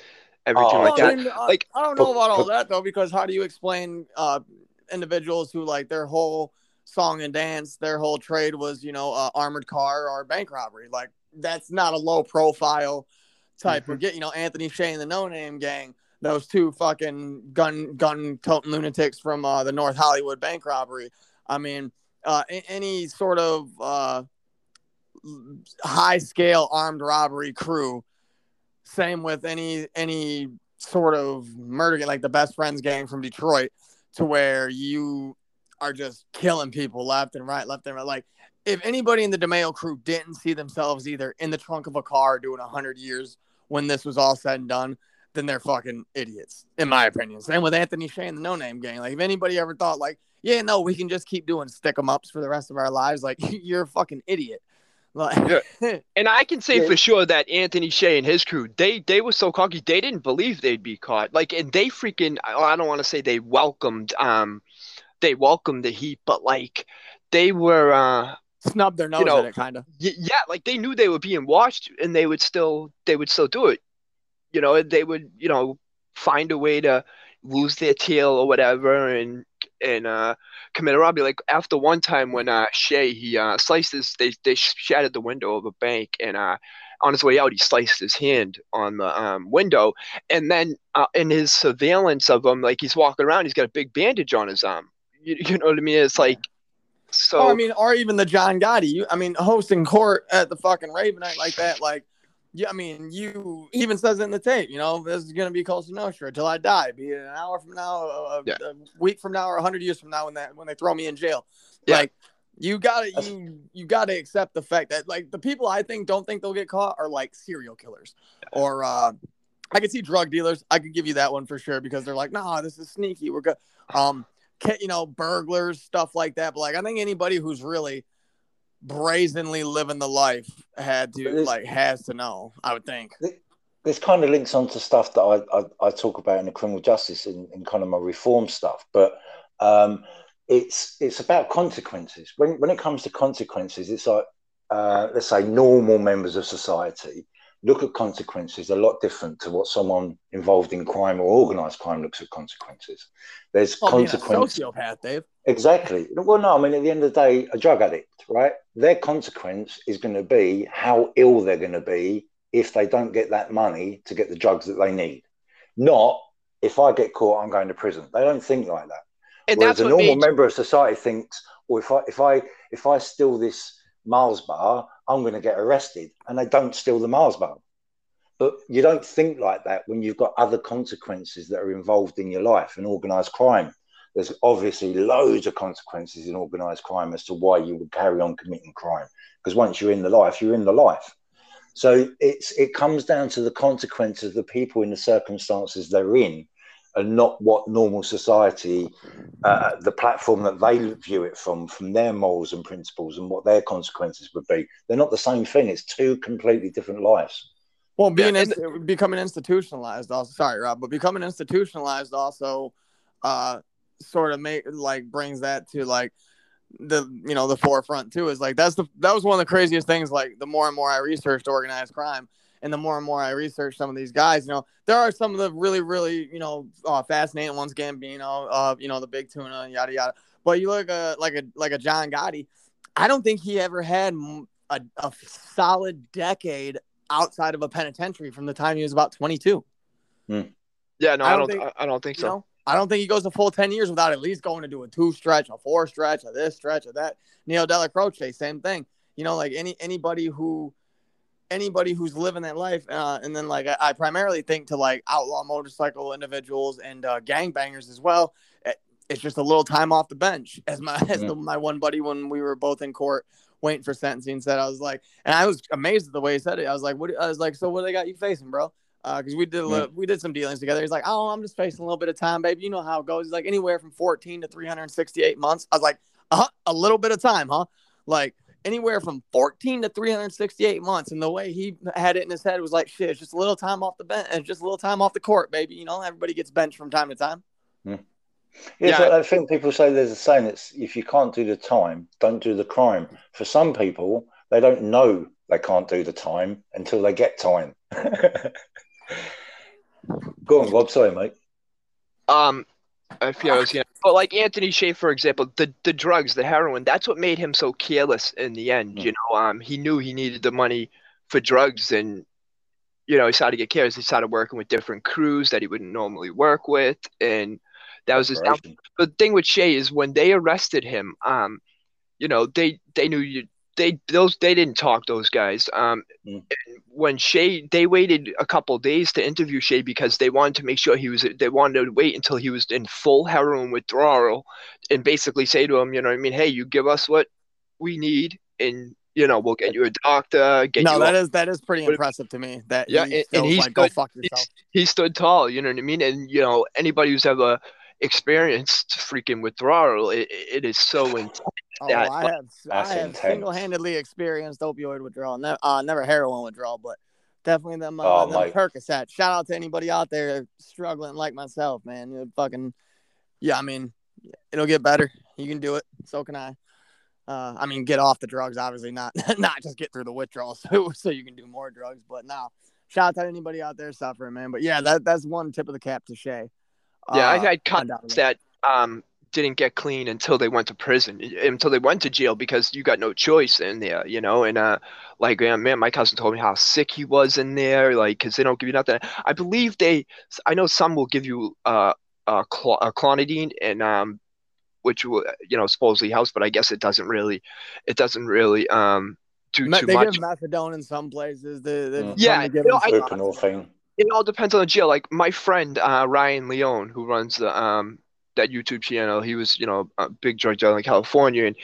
everything Oh, like Well, I that. mean, uh, Like- I don't know about all that though, because how do you explain uh, individuals who like their whole song and dance, their whole trade was you know uh, armored car or bank robbery? Like that's not a low profile type. Or get you know Anthony Shea, the No Name Gang, those two fucking gun gun toting lunatics from uh, the North Hollywood bank robbery. I mean, uh, any sort of uh, high scale armed robbery crew. Same with any any sort of murder gang, like the best friends gang from Detroit, to where you are just killing people left and right, left and right. Like if anybody in the DeMeo crew didn't see themselves either in the trunk of a car doing hundred years when this was all said and done, then they're fucking idiots, in my opinion. Same with Anthony Shea, the No Name Gang. Like if anybody ever thought like, yeah, no, we can just keep doing stick 'em ups for the rest of our lives, like you're a fucking idiot. Like, And I can say Yeah. for sure that Anthony Shea and his crew, they they were so cocky, they didn't believe they'd be caught. Like, and they freaking, I I don't want to say they welcomed um they welcomed the heat, but like they were uh Snub their nose You know, at it, kind of. y- yeah, like they knew they were being watched and they would still they would still do it. You know, they would, you know, find a way to lose their tail or whatever and and uh commit a robbery. Like after one time when uh Shea he uh sliced his they they shattered the window of a bank and uh on his way out he sliced his hand on the um window and then uh, in his surveillance of him like he's walking around he's got a big bandage on his arm. You, you know what I mean? It's like so or I mean, or even the John Gotti. You, I mean, hosting court at the fucking Ravenite like that, like, yeah, I mean, you even says it in the tape. You know, this is gonna be close Cosa Nostra until I die, be it an hour from now, a, a- Yeah. a week from now, or hundred years from now when that when they throw me in jail. Yeah. Like, you gotta you you gotta accept the fact that like the people I think don't think they'll get caught are like serial killers or uh I could see drug dealers. I could give you that one for sure because they're like, nah, this is sneaky. We're good. Um, you know, burglars, stuff like that. But like, I think anybody who's really brazenly living the life had to like has to know. I would think. this kind of links on to stuff that I, I, I talk about in the criminal justice in, in kind of my reform stuff, but um, it's it's about consequences. When when it comes to consequences, it's like uh, let's say normal members of society look at consequences a lot different to what someone involved in crime or organized crime looks at consequences. There's Well, consequences. sociopath, Dave. Exactly. Well, no, I mean, at the end of the day, a drug addict, right? Their consequence is going to be how ill they're going to be if they don't get that money to get the drugs that they need. Not if I get caught, I'm going to prison. They don't think like that. and Whereas a normal made member of society thinks, well, if I if I if I steal this Mars bar, I'm going to get arrested, and they don't steal the Mars bar. But you don't think like that when you've got other consequences that are involved in your life and organized crime. There's obviously loads of consequences in organized crime as to why you would carry on committing crime. Because once you're in the life, you're in the life. So it's it comes down to the consequences of the people in the circumstances they're in, and not what normal society, uh, the platform that they view it from, from their morals and principles, and what their consequences would be. They're not the same thing. It's two completely different lives. Well, being and- inst- becoming institutionalized also. Sorry, Rob, but becoming institutionalized also, uh, sort of make like brings that to like the you know the forefront too. Is like that's the that was one of the craziest things. Like the more and more I researched organized crime, and the more and more I research some of these guys, you know, there are some of the really really you know uh, fascinating ones. Gambino, uh, you know, the big tuna, yada yada. But you look uh, like a like a John Gotti. I don't think he ever had a solid decade outside of a penitentiary from the time he was about 22. yeah no I I don't don't think- I, I don't think so. know, I don't think he goes a full 10 years without at least going to do a two stretch, a four stretch, a this stretch, a that. Neil Dellacroce, same thing. You know, like any anybody who anybody who's living that life, uh, and then like I, I primarily think to like outlaw motorcycle individuals and uh, gangbangers as well. It- it's just a little time off the bench, as my as the, my one buddy when we were both in court waiting for sentencing said. I was like, and I was amazed at the way he said it. I was like, what? I was like, so what they got you facing, bro? because we did a little, we did some dealings together. He's like, oh, I'm just facing a little bit of time, baby. You know how it goes. He's like anywhere from 14 to 368 months. I was like, uh, a little bit of time, huh? Like anywhere from 14 to 368 months. And the way he had it in his head was like, shit, it's just a little time off the bench, it's just a little time off the court, baby. You know, everybody gets benched from time to time. Yeah, Yeah. so I think people say there's a saying that's if you can't do the time, don't do the crime. For some people, they don't know they can't do the time until they get time. Go on, Rob. Sorry, mate. Um, I feel I was gonna, but like Anthony Shea, for example, the the drugs, the heroin, that's what made him so careless in the end. Mm. You know, um, he knew he needed the money for drugs, and you know, he started to get careless. He started working with different crews that he wouldn't normally work with, and that was his. The thing with Shea is when they arrested him, um, you know, they they knew you. They those they didn't talk those guys. Um, Mm. when Shea they waited a couple days to interview Shea because they wanted to make sure he was. They wanted to wait until he was in full heroin withdrawal, and basically say to him, you know, what I mean, hey, you give us what we need, and you know, we'll get you a doctor. Get no, you that is that is pretty But- impressive to me. That Yeah, he and- and like, go fuck yourself. he stood tall, you know what I mean? And you know, anybody who's ever experienced freaking withdrawal, it, it is so intense. Oh, I have I have intense. single-handedly experienced opioid withdrawal. Never, uh, never heroin withdrawal, but definitely them, uh, Oh, them. Percocet. Shout out to anybody out there struggling like myself, man. You fucking, yeah. I mean, It'll get better. You can do it. So can I. Uh, I mean, get off the drugs, obviously, not not just get through the withdrawal, so so you can do more drugs. But now, shout out to anybody out there suffering, man. But yeah, that that's one tip of the cap to Shea. Yeah, I Uh, had cousins that um didn't get clean until they went to prison, until they went to jail because you got no choice in there, you know. And uh, like uh, man, my cousin told me how sick he was in there, like because they don't give you nothing. I believe they, I know some will give you uh uh, cl- uh clonidine and um which will you know supposedly helps, but I guess it doesn't really, it doesn't really um do Me- too they much. give methadone in some places. They, they Mm. Yeah, some give you know, I- some Buprenorphine. it all depends on the jail. Like my friend uh, Ryan Leone, who runs the um that YouTube channel, he was you know a big drug dealer in California, and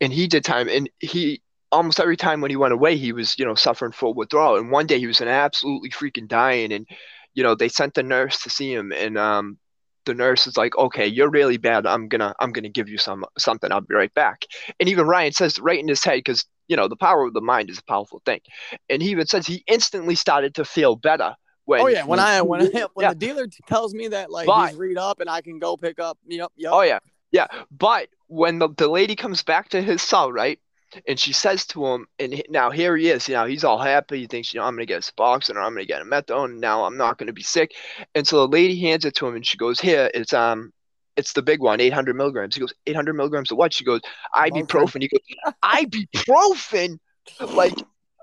and he did time, and he almost every time when he went away, he was you know suffering full withdrawal, and one day he was in absolutely freaking dying, and you know they sent the nurse to see him, and um the nurse is like, okay, you're really bad. I'm gonna I'm gonna give you some something. I'll be right back. And even Ryan says right in his head because you know the power of the mind is a powerful thing, and he even says he instantly started to feel better when Oh yeah, when I when I, when Yeah. the dealer tells me that like But- he's read up and I can go pick up. Yep, yep. Oh yeah, yeah. But when the, the lady comes back to his cell, right, and she says to him, and he- now here he is, you know, he's all happy. He thinks, you know, I'm gonna get a Suboxone or I'm gonna get a methadone. And now I'm not gonna be sick. And so the lady hands it to him, and she goes, here, it's um, it's the big one, 800 milligrams. He goes, 800 milligrams of what? She goes, ibuprofen. He goes, ibuprofen. Like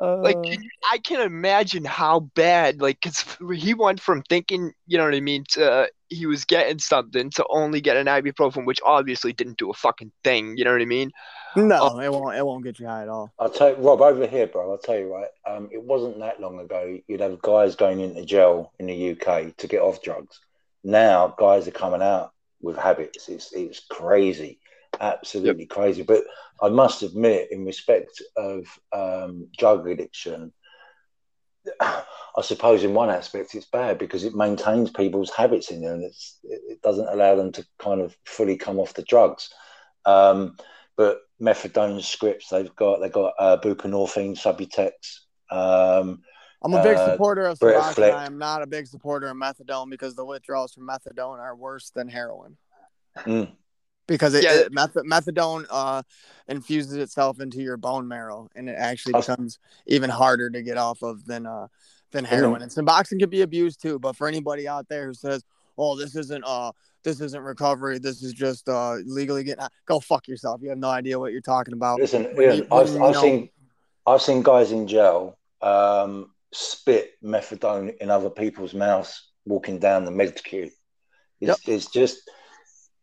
like Uh, I can imagine how bad like because he went from thinking you know what I mean to uh, he was getting something to only get an ibuprofen which obviously didn't do a fucking thing you know what I mean no, oh. it won't. It won't get you high at all. I'll tell you, Rob, over here, bro, I'll tell you, right, um, it wasn't that long ago you'd have guys going into jail in the UK to get off drugs. Now guys are coming out with habits. It's it's crazy, absolutely crazy. But I must admit, in respect of um, drug addiction, I suppose in one aspect it's bad because it maintains people's habits in there and it's, it doesn't allow them to kind of fully come off the drugs. Um, but methadone scripts they've got they've got uh, buprenorphine subutex um, I'm a big Uh, supporter of Suboxone. I am not a big supporter of methadone because the withdrawals from methadone are worse than heroin. mm, Because it, Yeah. it- meth- methadone uh, infuses itself into your bone marrow, and it actually becomes even harder to get off of than uh, than Mm-hmm. heroin. And Suboxone can be abused too. But for anybody out there who says, "Oh, this isn't uh, this isn't recovery. This is just uh, legally getting," out. go fuck yourself. You have no idea what you're talking about. listen Ian, you- I've, I've seen I've seen guys in jail um, spit methadone in other people's mouths walking down the med queue it's, it's just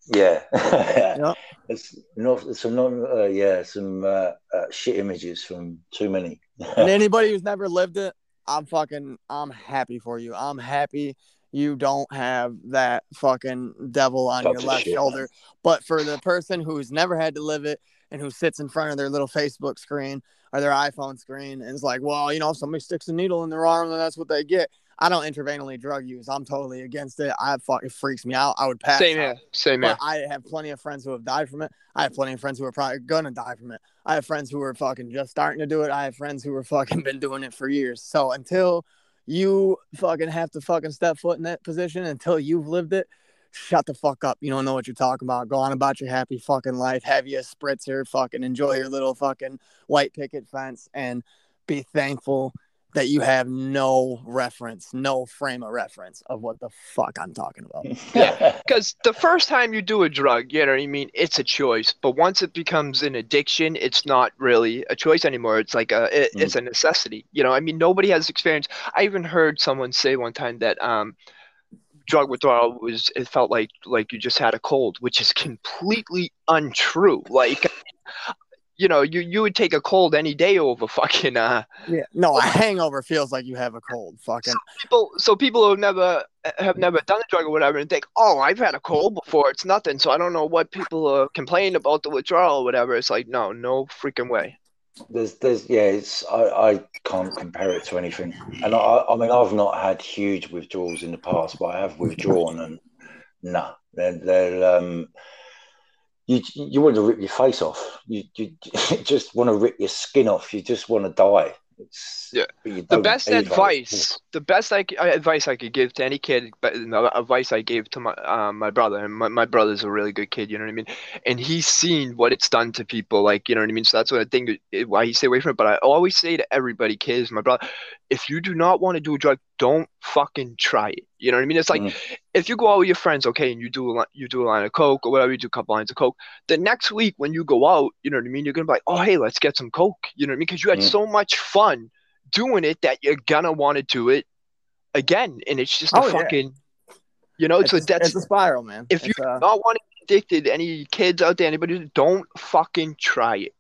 yeah Yep. it's not some not uh, yeah some uh, uh, shit images from too many and anybody who's never lived it, I'm fucking I'm happy for you. I'm happy you don't have that fucking devil on your left shit, shoulder. But for the person who's never had to live it and who sits in front of their little Facebook screen or their iPhone screen and is like, well, you know, if somebody sticks a needle in their arm, then that's what they get. I don't intravenously drug use. I'm totally against it. I fuck it freaks me out. I would pass. same out. here same here I have plenty of friends who have died from it. I have plenty of friends who are probably gonna die from it. I have friends who are fucking just starting to do it. I have friends who are fucking been doing it for years. So until you fucking have to fucking step foot in that position, until you've lived it, shut the fuck up. You don't know what you're talking about. Go on about your happy fucking life. Have you a spritzer. Fucking enjoy your little fucking white picket fence and be thankful that you have no reference, no frame of reference of what the fuck I'm talking about. Yeah. because the first time you do a drug you know what I mean? It's a choice but once it becomes an addiction it's not really a choice anymore. It's like a it, it's a necessity you know? I mean nobody has experience. I even heard someone say one time that um drug withdrawal was it felt like like you just had a cold which is completely untrue. Like you know you you would take a cold any day over fucking uh Yeah, no, a hangover feels like you have a cold. Fucking. So people so people who never have never done a drug or whatever and think oh i've had a cold before it's nothing so i don't know what people are complaining about the withdrawal or whatever it's like no no freaking way. There's there's yeah it's I, I can't compare it to anything. And I, I mean i've not had huge withdrawals in the past but i have withdrawn and nah they're, they're um you you want to rip your face off. You, you just want to rip your skin off. You just want to die. It's, Yeah. the best either. advice the best I, uh, advice I could give to any kid but the advice I gave to my uh, my brother and my, my brother's a really good kid you know what I mean? And he's seen what it's done to people like you know what I mean? So that's what I think why he stay away from it. But I always say to everybody kids my brother if you do not want to do a drug don't fucking try it you know what I mean it's like Mm. if you go out with your friends okay and you do a li- you do a line of coke or whatever you do a couple lines of coke the next week when you go out you know what I mean you're gonna be like oh hey let's get some coke you know what I mean because you had Mm. so much fun doing it that you're gonna want to do it again and it's just a Oh, yeah. fucking you know It's, so a, that's it's a spiral, man. if It's, you uh, not wanting to be addicted any kids out there anybody don't fucking try it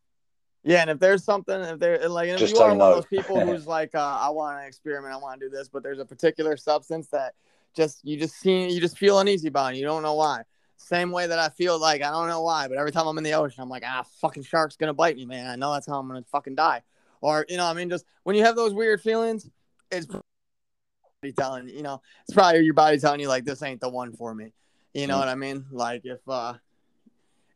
Yeah, and if there's something, if there like, if Just you are one of those people who's like, uh, I want to experiment, I want to do this, but there's a particular substance that just you just see, you just feel uneasy about, it. You don't know why. Same way that I feel like I don't know why, but every time I'm in the ocean, I'm like, ah, fucking shark's gonna bite me, man. I know that's how I'm gonna fucking die. Or you know, I mean, just when you have those weird feelings, it's probably telling you know, it's probably your body telling you like this ain't the one for me. You know Mm. what I mean? Like if uh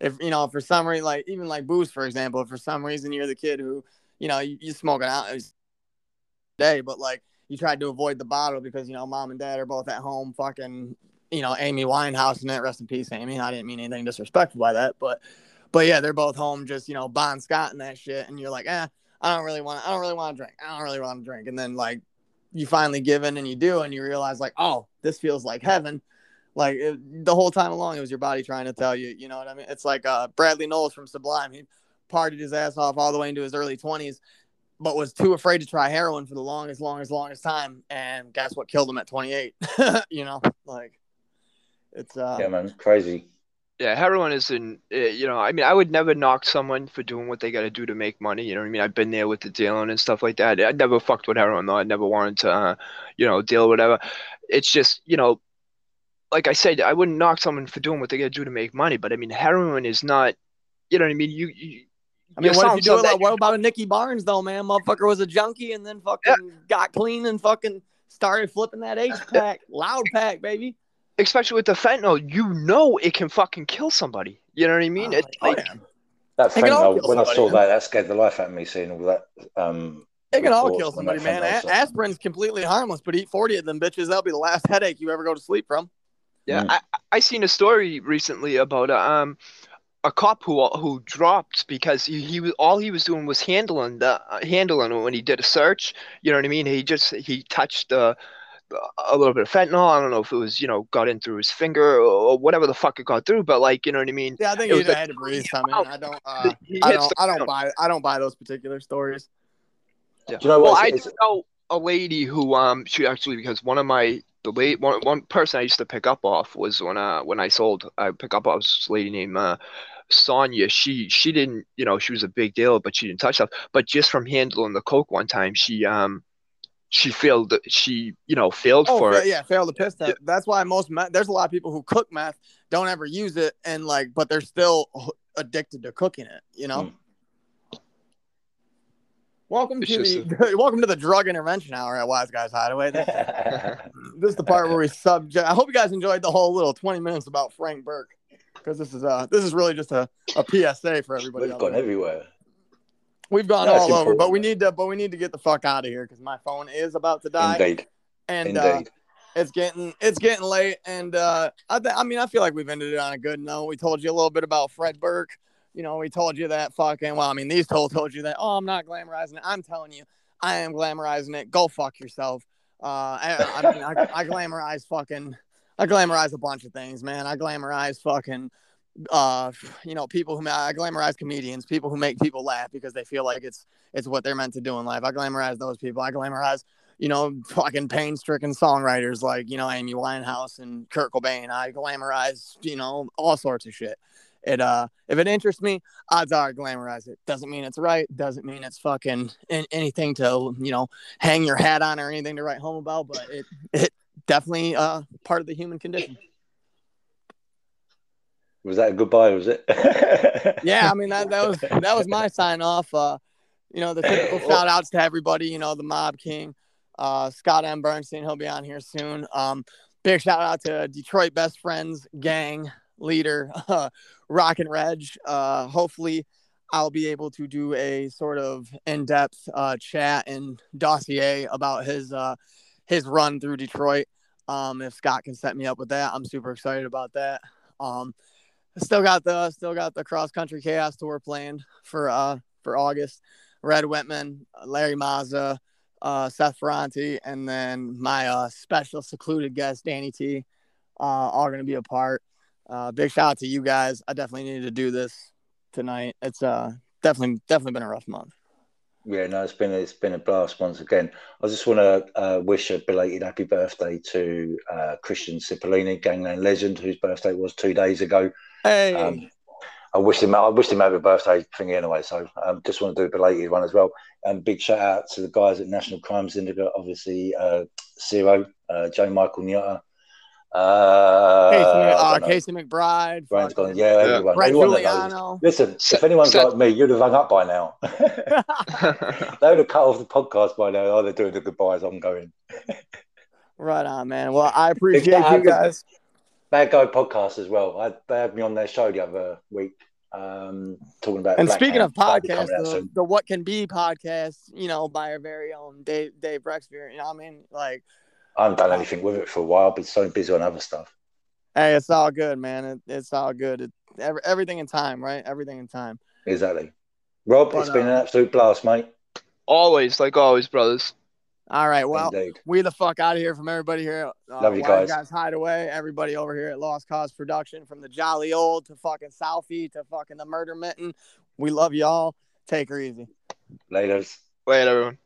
if you know for some reason like even like booze for example if for some reason you're the kid who you know you, you smoke it out day but like you tried to avoid the bottle because you know mom and dad are both at home fucking you know amy winehouse and that rest in peace amy i didn't mean anything disrespectful by that but but yeah they're both home just you know bon scott and that shit and you're like eh i don't really want i don't really want to drink i don't really want to drink and then like you finally give in and you do and you realize like oh this feels like heaven like it, the whole time along, it was your body trying to tell you. You know what I mean? It's like uh, Bradley Nowell from Sublime. He partied his ass off all the way into his early twenties, but was too afraid to try heroin for the longest, longest, longest time. And guess what killed him at 28? you know, like it's uh, Yeah, man, crazy. yeah heroin is in uh, you know i mean i would never knock someone for doing what they got to do to make money you know what i mean i've been there with the dealing and stuff like that i never fucked with heroin though i never wanted to uh, you know deal whatever it's just you know like i said i wouldn't knock someone for doing what they got to do to make money but i mean heroin is not you know what i mean you, you I mean, you what if you do it like, what about a Nicky Barnes though, man? Motherfucker was a junkie and then fucking got clean and fucking started flipping that H pack, loud pack, baby. especially with the fentanyl you know it can fucking kill somebody you know what i mean Oh, it's oh, like yeah. That It can all fentanyl, kill when I saw man. that, that scared the life out of me seeing all that. Um, It can all kill somebody, man. A- aspirin's completely harmless, but eat 40 of them bitches. That'll be the last headache you ever go to sleep from. Yeah, Mm. I I seen a story recently about a, um a cop who who dropped because he, he was all he was doing was handling the uh, handling when he did a search. You know what I mean? He just he touched uh, a little bit of fentanyl. I don't know if it was you know got in through his finger or whatever the fuck it got through, but like you know what I mean? Yeah, I think It he was like- had to breathe some in. I don't. Uh, I don't. the I don't buy. I don't buy those particular stories. Yeah. Do you know Well. I It's- do know a lady who um she actually because one of my the late one one person I used to pick up off was when uh when I sold I pick up off this lady named uh Sonia. She she didn't you know she was a big deal but she didn't touch stuff. But just from handling the coke one time she um she failed she you know failed Oh, for fa- it. yeah, failed the piss test. That's why most meth, there's a lot of people who cook meth don't ever use it, and like, but they're still addicted to cooking it. You know. Mm. Welcome It's to just the welcome to the drug intervention hour at Wise Guys Hideaway. This, this is the part where we subject. I hope you guys enjoyed the whole little 20 minutes about Frank Burke because this is uh this is really just a, a PSA for everybody. We've gone there. everywhere. We've gone No, all over, but we need to but we need to get the fuck out of here because my phone is about to die, Indeed. and uh, Indeed. it's getting it's getting late. And uh, I th- I mean I feel like we've ended it on a good note. We told you a little bit about Fred Burke. You know, we told you that fucking. Well, I mean, these told told you that. Oh, I'm not glamorizing it. I'm telling you, I am glamorizing it. Go fuck yourself. Uh, I, I mean, I, I glamorize fucking. I glamorize a bunch of things, man. I glamorize fucking. Uh, you know, people who I glamorize comedians, people who make people laugh because they feel like it's it's what they're meant to do in life. I glamorize those people. I glamorize, you know, fucking pain-stricken songwriters like you know Amy Winehouse and Kurt Cobain. I glamorize, you know, all sorts of shit. It uh, if it interests me, odds are I glamorize it. Doesn't mean it's right. Doesn't mean it's fucking in, anything to you know hang your hat on or anything to write home about. But it it definitely uh part of the human condition. Was that a goodbye? Was it? yeah, I mean that, that was that was my sign off. Uh, you know, the typical shout outs to everybody, you know, the Mob King, uh, Scott M. Burnstein, he'll be on here soon. Um, big shout out to Detroit Best Friends gang leader, uh, Rock and Reg. Uh, hopefully I'll be able to do a sort of in-depth uh, chat and dossier about his uh, his run through Detroit. Um, if Scott can set me up with that, I'm super excited about that. Um, still got the still got the cross country chaos tour planned for uh for August. Red Whitman, Larry Mazza, uh, Seth Ferranti, and then my uh, special secluded guest Danny T, uh, all going to be a part. Uh, big shout out to you guys. I definitely needed to do this tonight. It's uh definitely definitely been a rough month. Yeah, no, it's been it's been a blast once again. I just want to uh, wish a belated happy birthday to uh, Christian Cipollini, gangland legend, whose birthday was two days ago. Hey, Um, I wish him I wished him happy birthday thing anyway, so um, just want to do a belated one as well. And big shout out to the guys at National Crime Syndicate, obviously uh, Zero, uh, Joe Michael Nyotta, uh, Casey, uh, Casey McBride, Brian's fucking gone, yeah, everyone, Brett everyone that. Giuliano. Listen, Seth- if anyone's Seth- like me, you'd have hung up by now. they would have cut off the podcast by now. Oh, they're doing the goodbyes. I'm going. right on, man. Well, I appreciate you happened- guys. Bad Guy podcast as well. I, they had me on their show the other week, um, talking about. And Black speaking Hand. of podcasts, the, the What Can Be podcast, you know, by our very own Dave Dave Rexfield. You know what I mean? Like, I haven't done anything with it for a while. I've been so busy on other stuff. hey, it's all good, man. It, it's all good. It, every, everything in time, right? Everything in time. Exactly. Rob, But, it's been an uh, absolute blast, mate. always, like always, brothers. All right. Well, Indeed. we the fuck out of here from everybody here. Uh, Love you Wise guys. guys Hideaway. Everybody over here at Lost Cause Production, from the Jolly Old to fucking Southie to fucking the Murder Mitten. We love y'all. Take her easy. Laters. Wait, everyone.